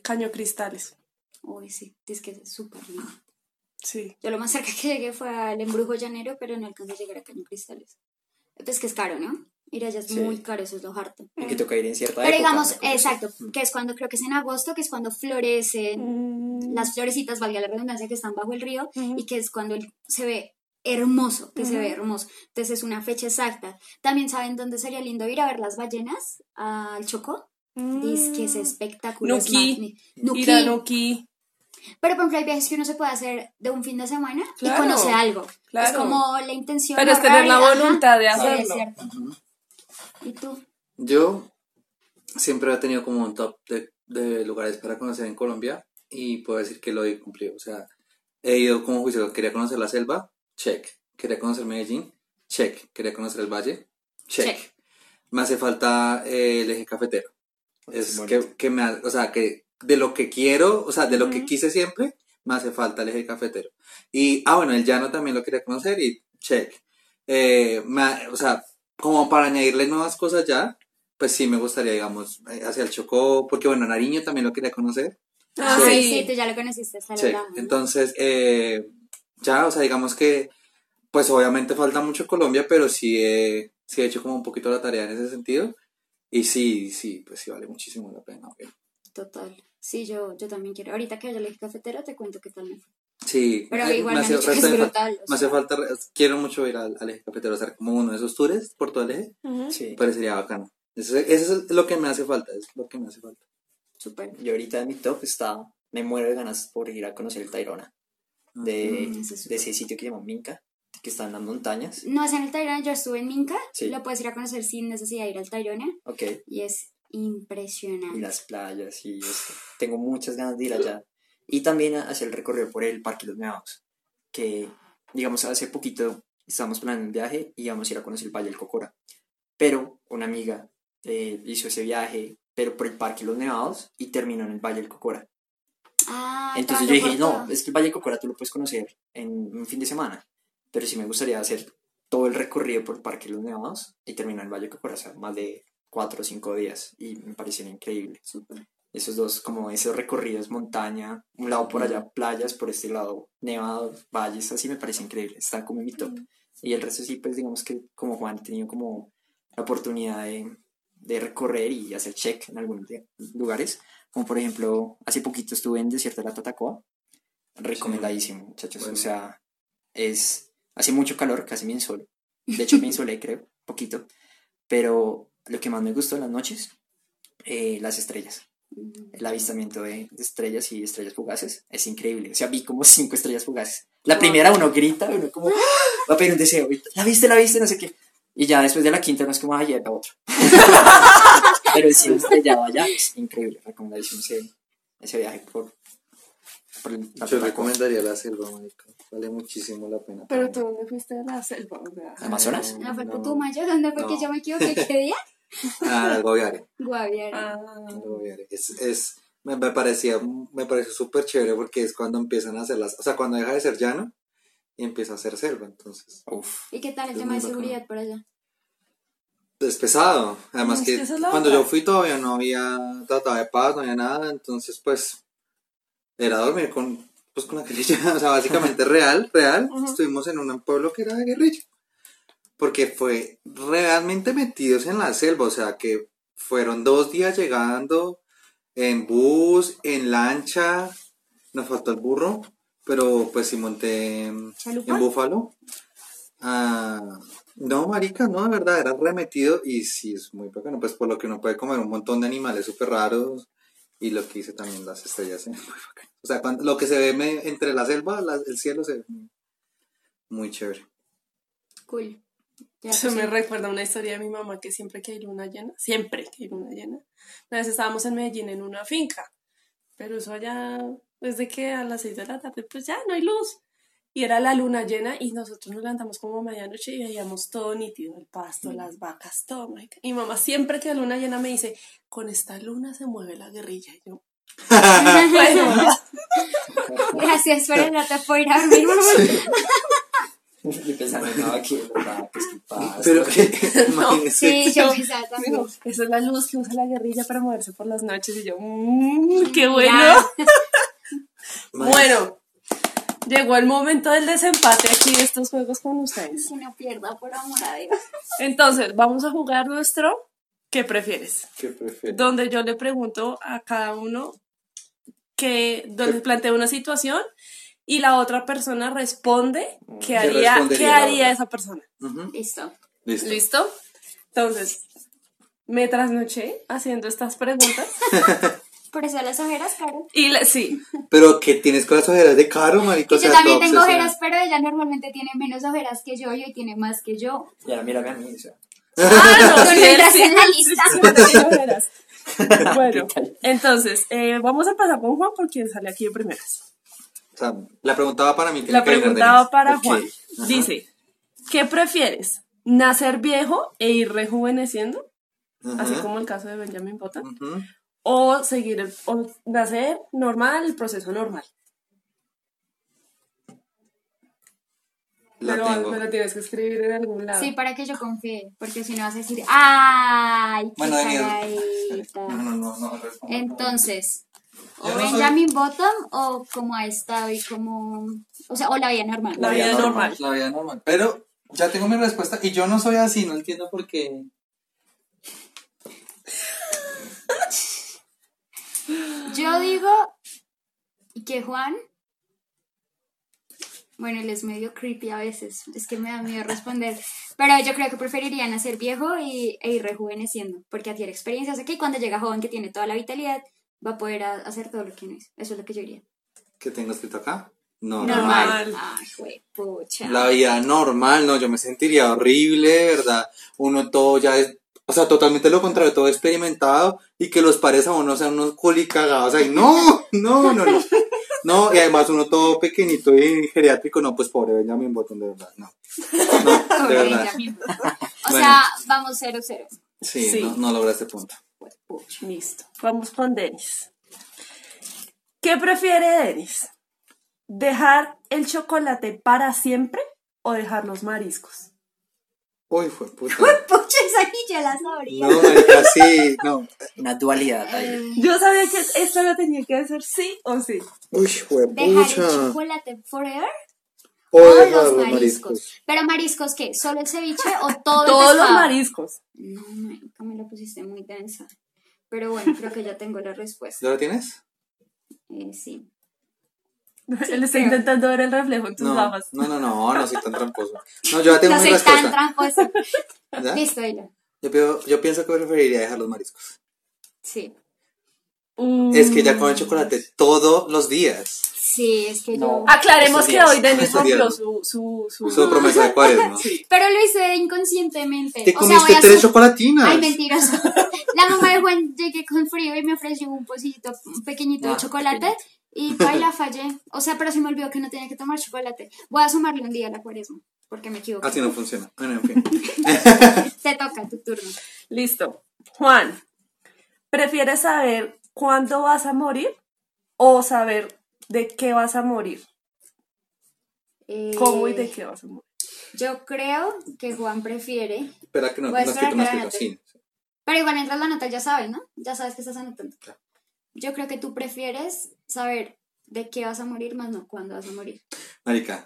Caño Cristales. Uy, sí, es que es súper lindo. Sí. Yo lo más cerca que llegué fue al embrujo llanero, pero no alcancé a llegar a Caño Cristales. Pues que es caro, ¿no? Ir allá es Sí. muy caro, eso es lo harto. En que toca ir en cierta Pero época, digamos, exacto, que es cuando, creo que es en agosto, que es cuando florecen Mm, las florecitas, valga la redundancia, que están bajo el río, y que es cuando se ve hermoso, que se ve hermoso. Entonces es una fecha exacta. También saben dónde sería lindo ir a ver las ballenas, al Chocó. Dice que es mm, espectacular. es. Ir a Nuquí. Pero por ejemplo hay viajes que uno se puede hacer de un fin de semana Claro, y conoce algo. claro. Es como la intención. Pero es tener la y- voluntad de Sí, hacerlo. es cierto. ¿Y tú? Yo siempre he tenido como un top de, de lugares para conocer en Colombia y puedo decir que lo he cumplido. O sea, he ido como juicio, quería conocer la selva, check. Quería conocer Medellín, check. Quería conocer el valle, check. Check. Me hace falta eh, el eje cafetero. Es que, que me, ha- o sea, que de lo que quiero, o sea, de lo que quise siempre, me hace falta el eje cafetero. Y, ah, bueno, el llano también lo quería conocer y check. Eh, me ha- o sea, como para añadirle nuevas cosas ya, pues sí me gustaría, digamos, eh, hacia el Chocó, porque bueno, Nariño también lo quería conocer. Ah, Sí. sí, sí, tú ya lo conociste. Entonces, eh, ya, o sea, digamos que, pues obviamente falta mucho Colombia, pero sí he, sí he hecho como un poquito la tarea en ese sentido. Y sí, sí, pues sí vale muchísimo la pena. obvio. Total. Sí, yo, yo también quiero. Ahorita que el eje cafetero te cuento qué tal me fue. Sí, Pero eh, igual me hace, dicho que es resto de fa- brutal. me hace falta, quiero mucho ir al, al eje cafetero, hacer como uno de esos tours por todo el eje, Ujú. Sí. parecería bacano. Eso, es- eso es lo que me hace falta, es lo que me hace falta. Súper. Y ahorita en mi top está, me muero de ganas por ir a conocer el Tayrona, de, Mm, ese es de ese sitio que llama Minca, que está en las montañas. No es en el Tayrona, yo estuve en Minca. Sí. Lo puedes ir a conocer sin necesidad de ir al Tayrona. Ok. Y es impresionante. y las playas y esto. Tengo muchas ganas de ir allá. Y también a- hacer el recorrido por el Parque Los Nevados, que digamos hace poquito estábamos planeando un viaje y íbamos a ir a conocer el Valle del Cocora. Pero una amiga eh, hizo ese viaje, pero por el Parque Los Nevados y terminó en el Valle del Cocora. Ah, Entonces yo dije, no, es que el Valle del Cocora tú lo puedes conocer en un fin de semana, pero sí me gustaría hacer todo el recorrido por el Parque Los Nevados y terminar en el Valle del Cocora, o sea, más de cuatro o cinco días y me parecieron increíble Súper. Esos dos, como esos recorridos, montaña, un lado por allá, playas, por este lado, nevado, valles, así me parece increíble, está como en mi top. Y el resto sí, pues digamos que como Juan he tenido como la oportunidad de, de recorrer y hacer check en algunos lugares, como por ejemplo, hace poquito estuve en Desierto de la Tatacoa, recomendadísimo, muchachos, o sea, es, hace mucho calor, casi me insolo, de hecho me insolé creo, poquito, pero lo que más me gustó en las noches, eh, las estrellas. El avistamiento de, de estrellas y estrellas fugaces es increíble. O sea, vi como cinco estrellas fugaces. La primera uno grita, uno como, va a pedir un deseo, la viste, la viste, no sé qué. Y ya después de la quinta no es como, ay, ya la otra. Pero si estrellado allá, es increíble. Recomendación ese, ese viaje por, por la Yo recomendaría la selva, marica. Vale muchísimo la pena. Pero tú, ¿dónde fuiste a la selva? ¿Amazonas? Ah, fue No. Putumayo, ¿dónde fue que No. yo me equivoqué? ¿Qué día? Ah, el Guaviare. Guaviare. ah, el Guaviare. Es, es, me, me parecía, me pareció súper chévere porque es cuando empiezan a hacer las, o sea, cuando deja de ser llano y empieza a ser selva, entonces. Uf. ¿Y qué tal el tema de bacano. seguridad por allá? Es pesado. Además Es que, es cuando yo fui todavía no había tratado de paz, no había nada, entonces pues era dormir con, pues, con la guerrilla, o sea, básicamente real, real. Estuvimos en un pueblo que era de guerrilla. Porque fue realmente metidos en la selva, o sea que fueron dos días llegando en bus, en lancha, nos faltó el burro, pero pues sí monté en, búfalo. Ah, no, marica, no, de verdad, era remetido y sí, es muy bacano, pues por lo que uno puede comer un montón de animales súper raros y lo que hice también las estrellas, ¿eh? muy bacano. O sea, cuando- lo que se ve me- entre la selva, la- el cielo se ve muy chévere. Cool. Ya, Eso pues, me sí. recuerda una historia de mi mamá que siempre que hay luna llena, siempre que hay luna llena. Una vez estábamos en Medellín en una finca, pero eso allá, desde que a las seis de la tarde, pues ya no hay luz. Y era la luna llena y nosotros nos levantamos como a medianoche y veíamos todo nítido, el pasto, las vacas, todo. mi mamá siempre que hay luna llena me dice, con esta luna se mueve la guerrilla. Y yo, bueno, Gracias rato por ir a dormir. Y pensando, no, aquí, ¿verdad? Que es que pasa. Pero imagínese. Sí, yo pensaba también. esa es la luz que usa la guerrilla para moverse por las noches. Y yo, mmm, qué bueno. Bueno, llegó el momento del desempate aquí de estos juegos con ustedes. Que no pierda por amor a Dios. Entonces, vamos a jugar nuestro ¿qué prefieres? ¿Qué prefieres? Donde yo le pregunto a cada uno que donde planteo una situación y la otra persona responde qué ¿Qué haría, qué haría esa persona. Listo. Listo. ¿Listo? Entonces, me trasnoché haciendo estas preguntas Por eso las ojeras, Caro. y sí, Pero que tienes con las ojeras de caro, marico. Sea, yo también tengo ojeras, pero ella normalmente tiene menos ojeras que yo y hoy tiene más que yo. Y ahora mírame a mí, o sea. Ah, no, sí, en la lista. sí. Bueno, entonces, eh, vamos a empezar con Juan por quien sale aquí de primeras. O sea, la pregunta va para mí. La que adivinar pregunta va Denise. para. Juan. Ajá. Dice, ¿qué prefieres? ¿Nacer viejo e ir rejuveneciendo? Ajá. Así como el caso de Benjamin Button. ¿O seguir, el- o nacer normal, el proceso normal? La Pero tengo. me lo tienes que escribir en algún lado. Sí, para que yo confíe, porque si no vas a decir, ¡ay! ¡Qué Bueno, cagadita! No, no, no. Entonces, o no soy- Benjamin Bottom o como ha estado y como. O sea, o la vida normal. La vida normal. La vida normal. Pero ya tengo mi respuesta y yo no soy así, no entiendo por qué. Yo digo que Juan. Bueno, él es medio creepy a veces, es que me da miedo responder. Pero yo creo que preferiría nacer viejo y, e ir rejuveneciendo, porque adquiere experiencias aquí. Cuando llega joven, que tiene toda la vitalidad, va a poder a- hacer todo lo que no hizo. Eso es lo que yo diría. ¿Qué tengo escrito acá? Normal. Normal. Ay, jue- pucha. La vida normal, no, yo me sentiría horrible, ¿verdad? Uno todo ya es, o sea, totalmente lo contrario, todo experimentado y que los pares a uno sean unos culicagados ahí. No, no, no, no. No, y además uno todo pequeñito y geriátrico, no, pues pobre Benjamin Button, de verdad, no. No, de verdad. O Bueno. sea, vamos 0-0. Sí, Sí. No, no logra este punto. Pucha, Listo. Vamos con Denis. ¿Qué prefiere Denis? ¿Dejar el chocolate para siempre o dejar los mariscos? Uy, fue puta. Pucha, esa yo la sabría. No, marica, sí, no. Una dualidad ahí. Yo sabía que esta la tenía que hacer sí o sí. Uy, fue Dejar el pucha. chocolate forever O los los mariscos. Pero mariscos, ¿qué? ¿Solo el ceviche o todo el Todos los mariscos. No, me la pusiste muy densa. Pero bueno, creo que ya tengo la respuesta. ¿Ya lo tienes? Eh, sí. Él está intentando ver el reflejo en tus No, no, no, no, no soy tan tramposo. No, yo ya tengo No mi soy tan. ¿Ya? Listo, dilo. Yo, pido- yo pienso que preferiría dejar los mariscos. Sí. Es que ya Mm. comen chocolate todos los días. Sí, es que No. yo. Aclaremos que días. hoy Denis rompió su, su, su, Su promesa de cuaresma. Sí. Pero lo hice inconscientemente. Te o sea, comiste voy a tres su- chocolatinas. Ay, mentiroso. La mamá de Juan llegué con frío y me ofreció un pocillito pequeñito de Ah, chocolate pequeñito. y baila fallé. O sea, pero se me olvidó que no tenía que tomar chocolate. Voy a sumarle un día a la cuaresma porque me equivoqué. Así no funciona. Bueno, en fin. Te toca tu turno. Listo. Juan, ¿prefieres saber cuándo vas a morir o saber de qué vas a morir? Eh, ¿Cómo y de qué vas a morir? Yo creo que Juan prefiere. Espera que no, no esperar escrito, escrito. Sí. Pero igual mientras la nota ya sabes, ¿no? Ya sabes que estás anotando. Yo creo que tú prefieres saber de qué vas a morir, más no cuándo vas a morir. Marica.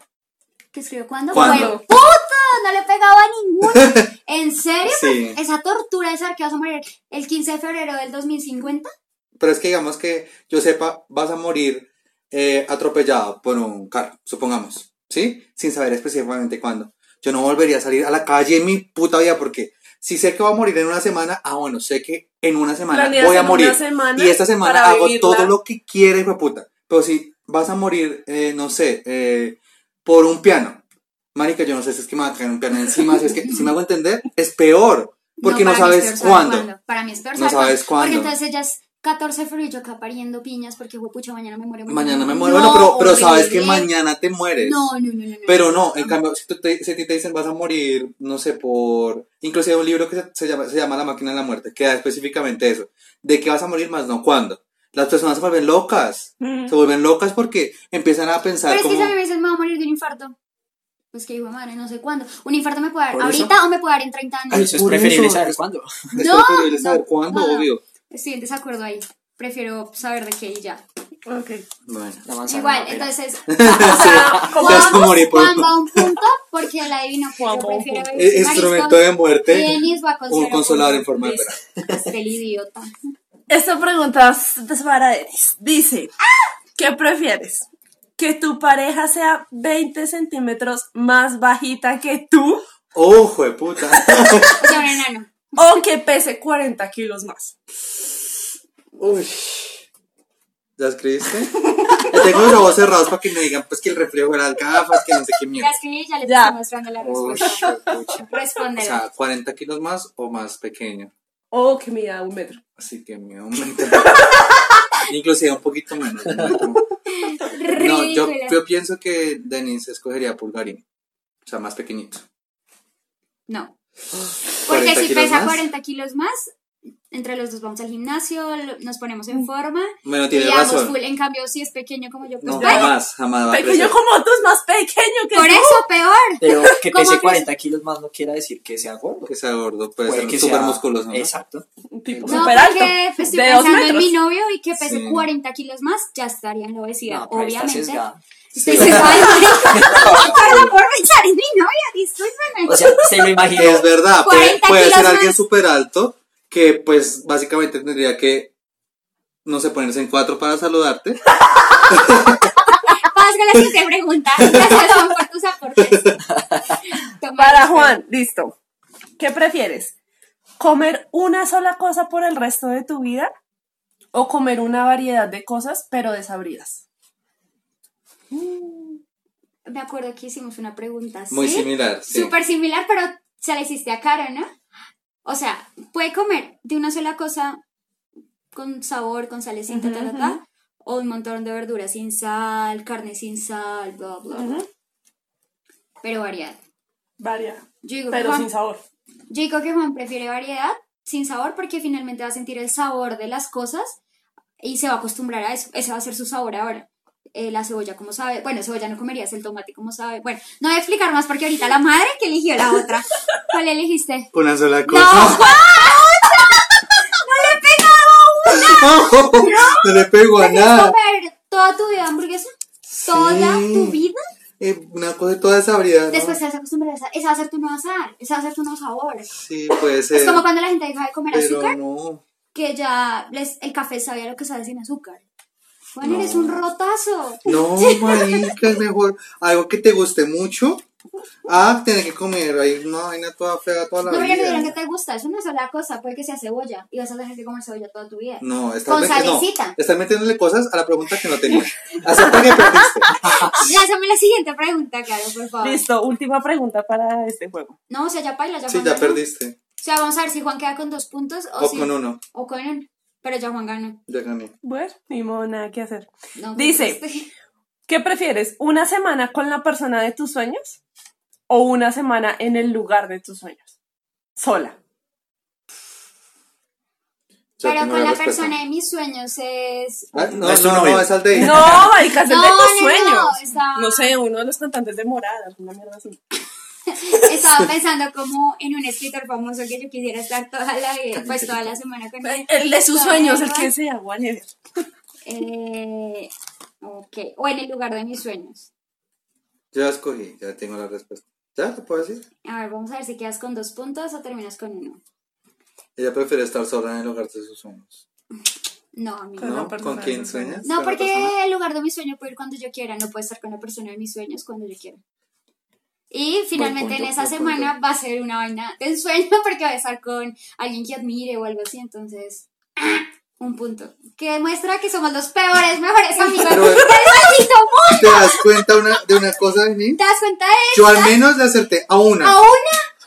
¿Qué escribió cuándo? ¿Cuándo? ¡Fue puta! No le pegaba a ninguno. ¿En serio? Sí. Esa tortura de saber que vas a morir el 15 de febrero del 2050. Pero es que digamos que yo sepa, vas a morir eh, atropellado por un carro, supongamos. ¿Sí? Sin saber específicamente cuándo. Yo no volvería a salir a la calle en mi puta vida porque si sé que va a morir en una semana, ah, bueno, sé que en una semana Planeas voy a morir. semana y esta semana hago vivirla. todo lo que quiera, hijo de puta. Pero si vas a morir, eh, no sé, eh, por un piano. Marica, yo no sé si es que me va a caer un piano encima, si es que, si me hago entender, es peor. Porque no, sabes cuándo. Para mí es peor No sabes cuándo. Porque entonces ella es 14 de febrero y yo acá pariendo piñas porque, pucha, mañana me muero. Mañana me muero. No, bueno, pero, pero sabes que mañana te mueres. No, no, no, no. no. Pero no, en cambio, si, tú te, si a ti te dicen vas a morir, no sé, por... Inclusive hay un libro que se, se llama, se llama La máquina de la muerte, que da específicamente eso. De que vas a morir más no cuándo. Las personas se vuelven locas. Se vuelven locas porque empiezan a pensar Pero es que como... si a mí me voy a morir de un infarto. Pues que hijo de madre, no sé cuándo. Un infarto me puede dar eso. ahorita o me puede dar en 30 años. Ay, eso es preferible eso. saber cuándo. Es No, preferible saber no, cuándo, no. obvio. Estoy en desacuerdo ahí. Prefiero saber de qué y ya. Ok. Bueno. La manzana Igual, no entonces. O sea, a Juan va a un punto porque que yo Juan a un prefiero Instrumento de muerte. Y Denis va con Un cero consolador en forma de el idiota. Esta pregunta es para Denis. Dice, ¿qué prefieres? ¿Que tu pareja sea 20 centímetros más bajita que tú ¡Ojo de puta! O sea, un enano. O que pese 40 kilos más? Uy. ¿Ya escribiste? Ya tengo los ojos cerrados para que me digan pues que el reflejo era las gafas, que no sé qué Ya mierda. escribí, ya le Ya. estoy mostrando la Uy, respuesta. pucha. O sea, 40 kilos más o más pequeño. O que mida un metro. Así que me aumenta. Inclusive un poquito menos. un metro. No, yo, yo pienso que Denis escogería pulgarín. O sea, más pequeñito. No. Porque 40 si pesa más. 40 kilos más, entre los dos vamos al gimnasio, nos ponemos en forma. Bueno, y tienes damos razón. full. En cambio, si es pequeño como yo, pues No, bueno, jamás, jamás va Pequeño como tú, es más pequeño que por tú. eso peor. Pero que ¿Cómo pese que- 40 kilos más no quiere decir que sea gordo. Que sea gordo, puede, Puede ser que súper sea- musculoso, ¿no? Exacto. Un tipo No, súper alto. porque estoy de dos pensando en mi novio y que pese Sí. 40 kilos más, ya estaría en la obesidad, No, obviamente. Estoy. Perdón por pensar en mi novia, discúlpeme. O sea, se lo imagino. Es verdad, puede, 40 puede ser alguien súper alto que pues básicamente tendría que, no sé, ponerse en cuatro para saludarte. Vamos con la siguiente pregunta. Gracias, Juan, por tus aportes. Para esto. Juan, listo. ¿Qué prefieres? ¿Comer una sola cosa por el resto de tu vida? ¿O comer una variedad de cosas pero desabridas? Me acuerdo que hicimos una pregunta así. Muy similar, sí. Súper similar, pero se la hiciste a Caro, ¿no? O sea, puede comer de una sola cosa con sabor, con salecita, Ujú, ta, ta, ta, o un montón de verduras sin sal, carne sin sal, bla, bla, bla. Pero variedad. Variedad. Pero que Juan, sin sabor. yo digo que Juan prefiere variedad sin sabor porque finalmente va a sentir el sabor de las cosas y se va a acostumbrar a eso. Ese va a ser su sabor ahora. Eh, la cebolla, como sabe. Bueno, cebolla no comerías, el tomate, como sabe. Bueno, no voy a explicar más porque ahorita la madre que eligió la otra. ¿Cuál elegiste? Una sola ¡No, cosa. Juan! No le pego a ¿Prefieres nada. comer toda tu vida hamburguesa? ¿Toda Sí. tu vida? Eh, una cosa toda desabrida. ¿no? Después te vas a acostumbrar a esa. Esa va a ser tu nueva sal. Esa va a ser tu nuevo sabor. Sí, puede ser. Es como cuando la gente deja de comer pero azúcar, no. que ya les, el café sabía lo que sabe sin azúcar. Juan, eres un rotazo. No, marica, es mejor algo que te guste mucho. Ah, tener que comer ahí una vaina toda fea toda la No, porque no vida. digan que te gusta, es una sola cosa, puede que sea cebolla y vas a tener que comer cebolla toda tu vida. No, estás, Con no, estás metiéndole cosas a la pregunta que no tenía. Acepta que perdiste. Lázame la siguiente pregunta, Caro, por favor. Listo, última pregunta para este juego. No, o sea, ya baila, ya Sí, ya perdiste. O sea, vamos a ver si Juan queda con dos puntos o, O si- con uno. O con uno. Pero ya Juan ganó. Ya gané. Bueno, ni modo, nada que hacer. No, Dice, pues, ¿Qué prefieres? ¿Una semana con la persona de tus sueños? ¿O una semana en el lugar de tus sueños? Sola. Ya Pero con la respuesta. persona de mis sueños es. Ah, no, No es no, novio. no, es al de No, marica, es el No, de tus no, no, sueños. está- No sé, uno de los cantantes de Morada, una mierda así. Estaba pensando como en un escritor famoso que yo quisiera estar toda la vida, pues toda la semana con él. El de sus sueños, el que sea, whatever. Eh, ok. O en el lugar de mis sueños. Ya escogí, ya tengo la respuesta. ¿Ya te puedo decir? A ver, vamos a ver si quedas con dos puntos o terminas con uno. Ella prefiere estar sola en el lugar de sus sueños. No, a mí no. ¿Con quién sueñas? No, porque el lugar de mis sueños puedo ir cuando yo quiera, no puedo estar con la persona de mis sueños cuando yo quiera. Y finalmente punto, en esa semana punto. va a ser una vaina de ensueño porque voy a estar con alguien que admire o algo así, entonces un punto. Que demuestra que somos los peores, mejores amigos Pero- del maldito mundo. ¿Te das cuenta una, de una cosa mí? ¿Te das cuenta de Yo al menos le acerté a una. A una,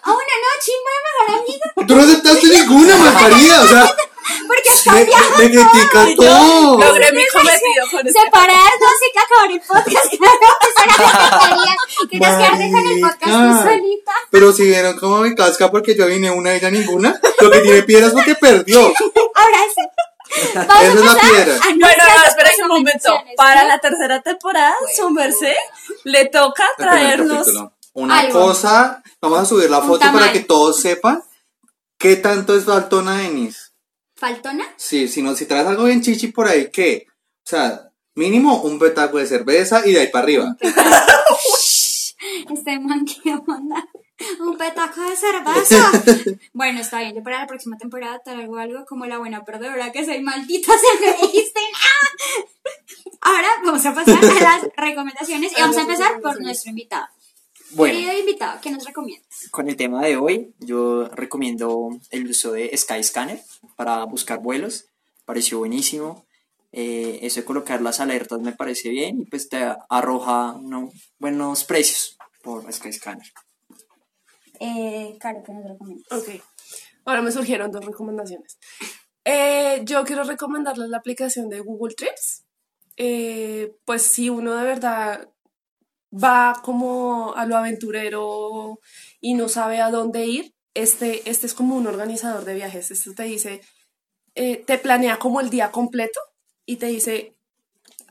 a una no, chimba de mejor amiga, Tú no aceptaste ninguna, malparida. O sea, me, me, critica todo. Logré mi cometido con este. separarnos y que acabar el podcast. Que querías. Querías quedarte con el podcast solita. Pero si vieron cómo me casca porque yo vine una y ella ninguna, lo que tiene piedra es porque perdió. Ahora sí. Vamos es la piedra. Bueno, no, espera un momento. Para ¿sí? la tercera temporada, su merced le toca traernos. Una algo. cosa, vamos a subir la foto para que todos sepan qué tanto es faltona Denis. ¿Faltona? Sí, si, no, si traes algo bien chichi por ahí, ¿qué? O sea, mínimo un petaco de cerveza y de ahí para arriba. Este man que onda. Un petaco de cerveza. bueno, está bien. Yo para la próxima temporada traigo algo como la buena perdedora que soy maldita. Se me dijiste nada. Ahora vamos a pasar a las recomendaciones y vamos a empezar por nuestro invitado. Bueno, Querido invitado, ¿qué nos recomiendas? con el tema de hoy, yo recomiendo el uso de Skyscanner para buscar vuelos. Pareció buenísimo. Eh, eso de colocar las alertas me parece bien y pues te arroja unos buenos precios por Skyscanner. Eh, Caro, ¿qué nos recomiendas? Ok. Ahora me surgieron dos recomendaciones. Eh, yo quiero recomendarles la aplicación de Google Trips. Eh, pues si uno de verdad va como a lo aventurero y no sabe a dónde ir, este, este es como un organizador de viajes. Esto te dice, eh, te planea como el día completo y te dice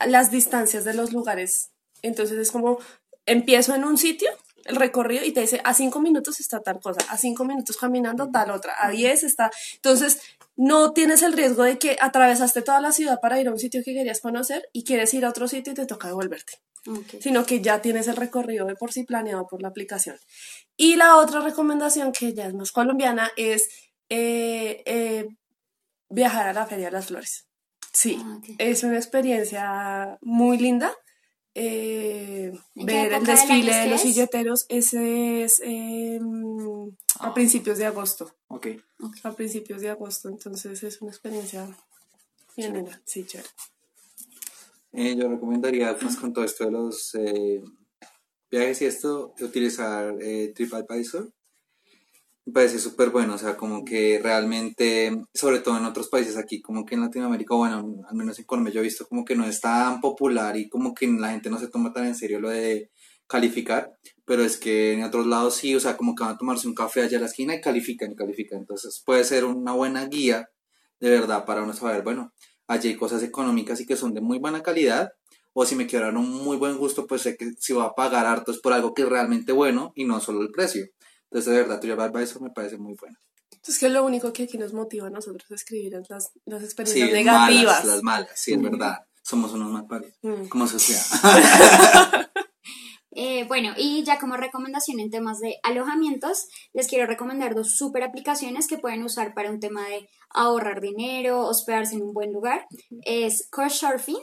las distancias de los lugares. Entonces es como, empiezo en un sitio, el recorrido, y te dice, a cinco minutos está tal cosa, a cinco minutos caminando tal otra, a diez está... Entonces, no tienes el riesgo de que atravesaste toda la ciudad para ir a un sitio que querías conocer y quieres ir a otro sitio y te toca devolverte sino que ya tienes el recorrido de por sí planeado por la aplicación. Y la otra recomendación, que ya es más colombiana, es eh, eh, viajar a la Feria de las Flores. Sí, Ah, es una experiencia muy linda. Eh, ¿En qué ver el desfile de los silleteros, ese es em, a Ah. principios de agosto. Ok. A principios de agosto, entonces es una experiencia bien linda. Sí, chévere. Eh, yo recomendaría, pues con todo esto de los eh, viajes y esto, utilizar eh, TripAdvisor. Me parece súper bueno, o sea, como que realmente, sobre todo en otros países aquí, como que en Latinoamérica, bueno, al menos en Colombia yo he visto como que no es tan popular y como que la gente no se toma tan en serio lo de calificar, pero es que en otros lados sí, o sea, como que van a tomarse un café allá a la esquina y califican y califican, entonces puede ser una buena guía de verdad para uno saber, bueno, allí hay cosas económicas y que son de muy buena calidad, o si me quiero dar un muy buen gusto, pues sé que si va a pagar harto es por algo que es realmente bueno y no solo el precio. Entonces, de verdad, TripAdvisor me parece muy bueno. Es que lo único que aquí nos motiva a nosotros a escribir es las, las Sí, experiencias malas, negativas. las malas, sí, es verdad. Somos unos mal paridos, Mm. como sociedad. Eh, bueno, y ya como recomendación en temas de alojamientos, les quiero recomendar dos super aplicaciones que pueden usar para un tema de ahorrar dinero, hospedarse en un buen lugar. Es Couchsurfing.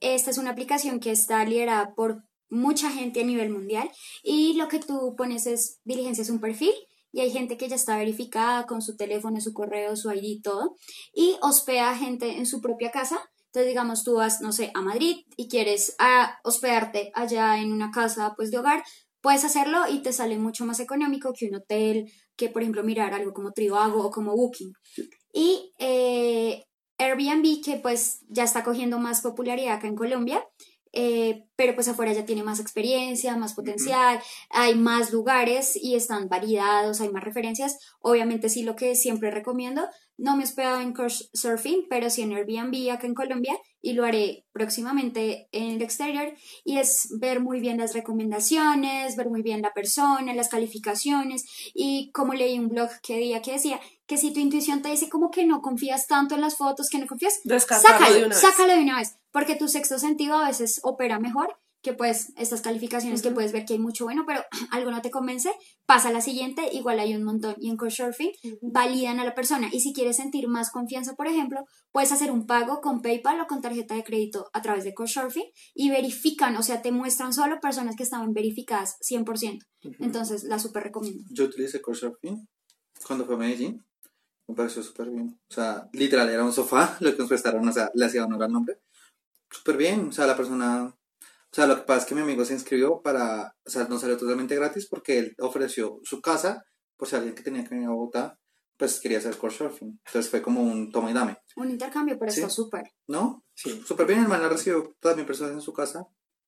Esta es una aplicación que está liderada por mucha gente a nivel mundial y lo que tú pones es diligencias un perfil y hay gente que ya está verificada con su teléfono, su correo, su ID todo y hospeda gente en su propia casa. Entonces, digamos, tú vas, no sé, a Madrid y quieres ah, hospedarte allá en una casa pues de hogar, puedes hacerlo y te sale mucho más económico que un hotel, que por ejemplo mirar algo como Trivago o como Booking. Y eh, Airbnb, que pues ya está cogiendo más popularidad acá en Colombia, eh, pero pues afuera ya tiene más experiencia, más potencial, hay más lugares y están validados, hay más referencias. Obviamente sí lo que siempre recomiendo, no me he hospedado en Couchsurfing, pero sí en Airbnb acá en Colombia y lo haré próximamente en el exterior y es ver muy bien las recomendaciones, ver muy bien la persona, las calificaciones y como leí un blog que día que decía que si tu intuición te dice como que no confías tanto en las fotos, que no confías, sácalo, de una vez. sácalo de una vez, porque tu sexto sentido a veces opera mejor que pues estas calificaciones que puedes ver que hay mucho bueno, pero algo no te convence, pasa a la siguiente, igual hay un montón. Y en Couchsurfing validan a la persona. Y si quieres sentir más confianza, por ejemplo, puedes hacer un pago con PayPal o con tarjeta de crédito a través de Couchsurfing y verifican, o sea, te muestran solo personas que estaban verificadas 100%. Entonces, la super recomiendo. Yo utilicé Couchsurfing cuando fue a Medellín. Me pareció súper bien. O sea, literal, era un sofá lo que nos prestaron, o sea, le hacía honor al nombre. Súper bien, o sea, la persona... O sea, lo que pasa es que mi amigo se inscribió para... O sea, no salió totalmente gratis porque él ofreció su casa por si alguien que tenía que venir a Bogotá, pues quería hacer Couchsurfing. Entonces fue como un toma y dame, Un intercambio, pero Sí. está súper. ¿no? Sí. Súper bien, el man la recibió todas mis personas en su casa.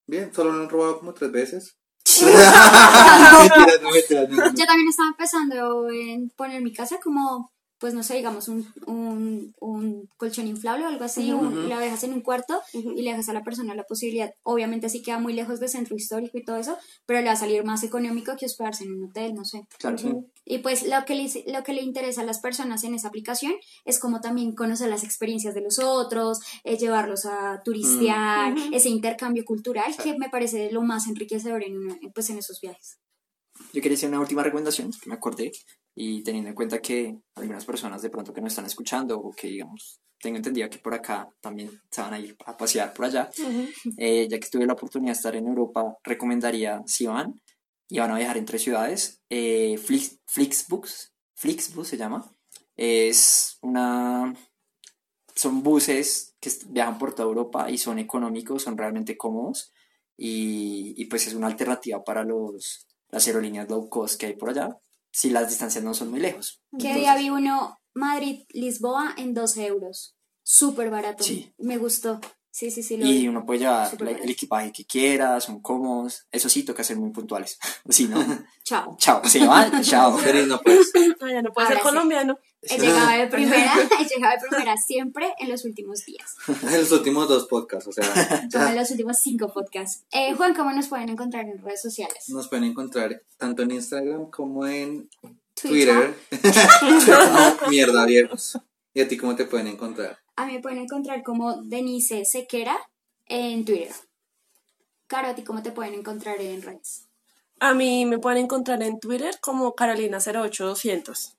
Bien, solo lo han robado como tres veces. Mentiras, no, mentiras, no, no. Yo también estaba empezando en poner mi casa como, pues no sé, digamos, un, un, un colchón inflable o algo así, un- y la dejas en un cuarto y le dejas a la persona la posibilidad. Obviamente sí queda muy lejos de centro histórico y todo eso, pero le va a salir más económico que hospedarse en un hotel, no sé. Claro. Y pues lo que, le, lo que le interesa a las personas en esa aplicación es como también conocer las experiencias de los otros, eh, llevarlos a turistear, ese intercambio cultural que me parece lo más enriquecedor en, una- pues, en esos viajes. Yo quería hacer una última recomendación que me acordé y teniendo en cuenta que algunas personas de pronto que nos están escuchando o que digamos tengo entendido que por acá también se van a ir a pasear por allá, eh, ya que tuve la oportunidad de estar en Europa, recomendaría si van y van a viajar entre ciudades, eh, Flix, Flixbus, Flixbus se llama, es una son buses que viajan por toda Europa y son económicos, son realmente cómodos y, y pues es una alternativa para los, las aerolíneas low cost que hay por allá si las distancias no son muy lejos. Que día vi uno Madrid-Lisboa en 12 euros. Súper barato. Sí. Me gustó. Sí, sí, sí. Lo Y vi. uno puede llevar la- el equipaje que quiera, son cómodos. Eso sí, toca ser muy puntuales. Si no, Chao. chao. Se van, chao. Feliz no pues. Ah, ya no puede Ahora ser sí. colombiano. He llegado de primera, he llegado de primera siempre en los últimos días. En los últimos dos podcasts, o sea, Como en los últimos cinco podcasts. Eh, Juan, ¿cómo nos pueden encontrar en redes sociales? nos pueden encontrar tanto en Instagram como en Twitter. Twitter. mierda viejos. ¿Y a ti cómo te pueden encontrar? A mí me pueden encontrar como Denise Sequera en Twitter. Caro, ¿a ti cómo te pueden encontrar en redes? A mí me pueden encontrar en Twitter como Carolina08200.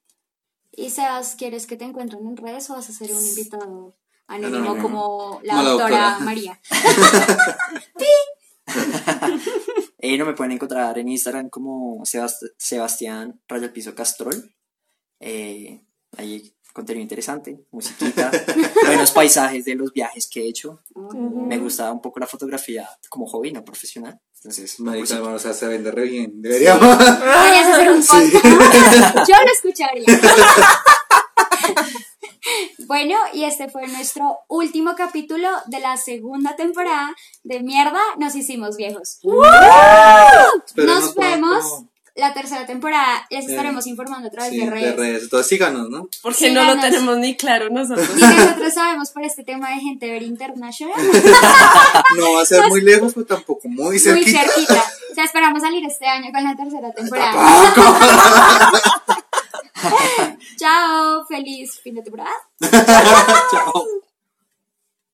Y Sebas, ¿quieres que te encuentren en redes o vas a ser un invitado anónimo como la Como la doctora doctora. María? Eh, no me pueden encontrar en Instagram como Sebast- Sebastián Raya el Piso Castrol. Eh, ahí contenido interesante, musiquita, buenos paisajes de los viajes que he hecho. Me gusta un poco la fotografía como hobby, no profesional. Entonces, Marica, pues, o sea, se vende re bien. Deberíamos. Hacer un podcast. Yo lo escucharía. Bueno, y este fue nuestro último capítulo de la segunda temporada de Mierda, nos hicimos viejos. Nos vemos pronto. La tercera temporada. Les Sí. estaremos informando a través Sí, de redes. Entonces síganos, ¿no? Porque no lo tenemos ni claro nosotros. Y nosotros sabemos por este tema de gente ver international. No va a ser muy lejos, pero tampoco muy Muy cerquita. cerquita. O sea, esperamos salir este año con la tercera temporada. Chao, feliz fin de temporada. Chao.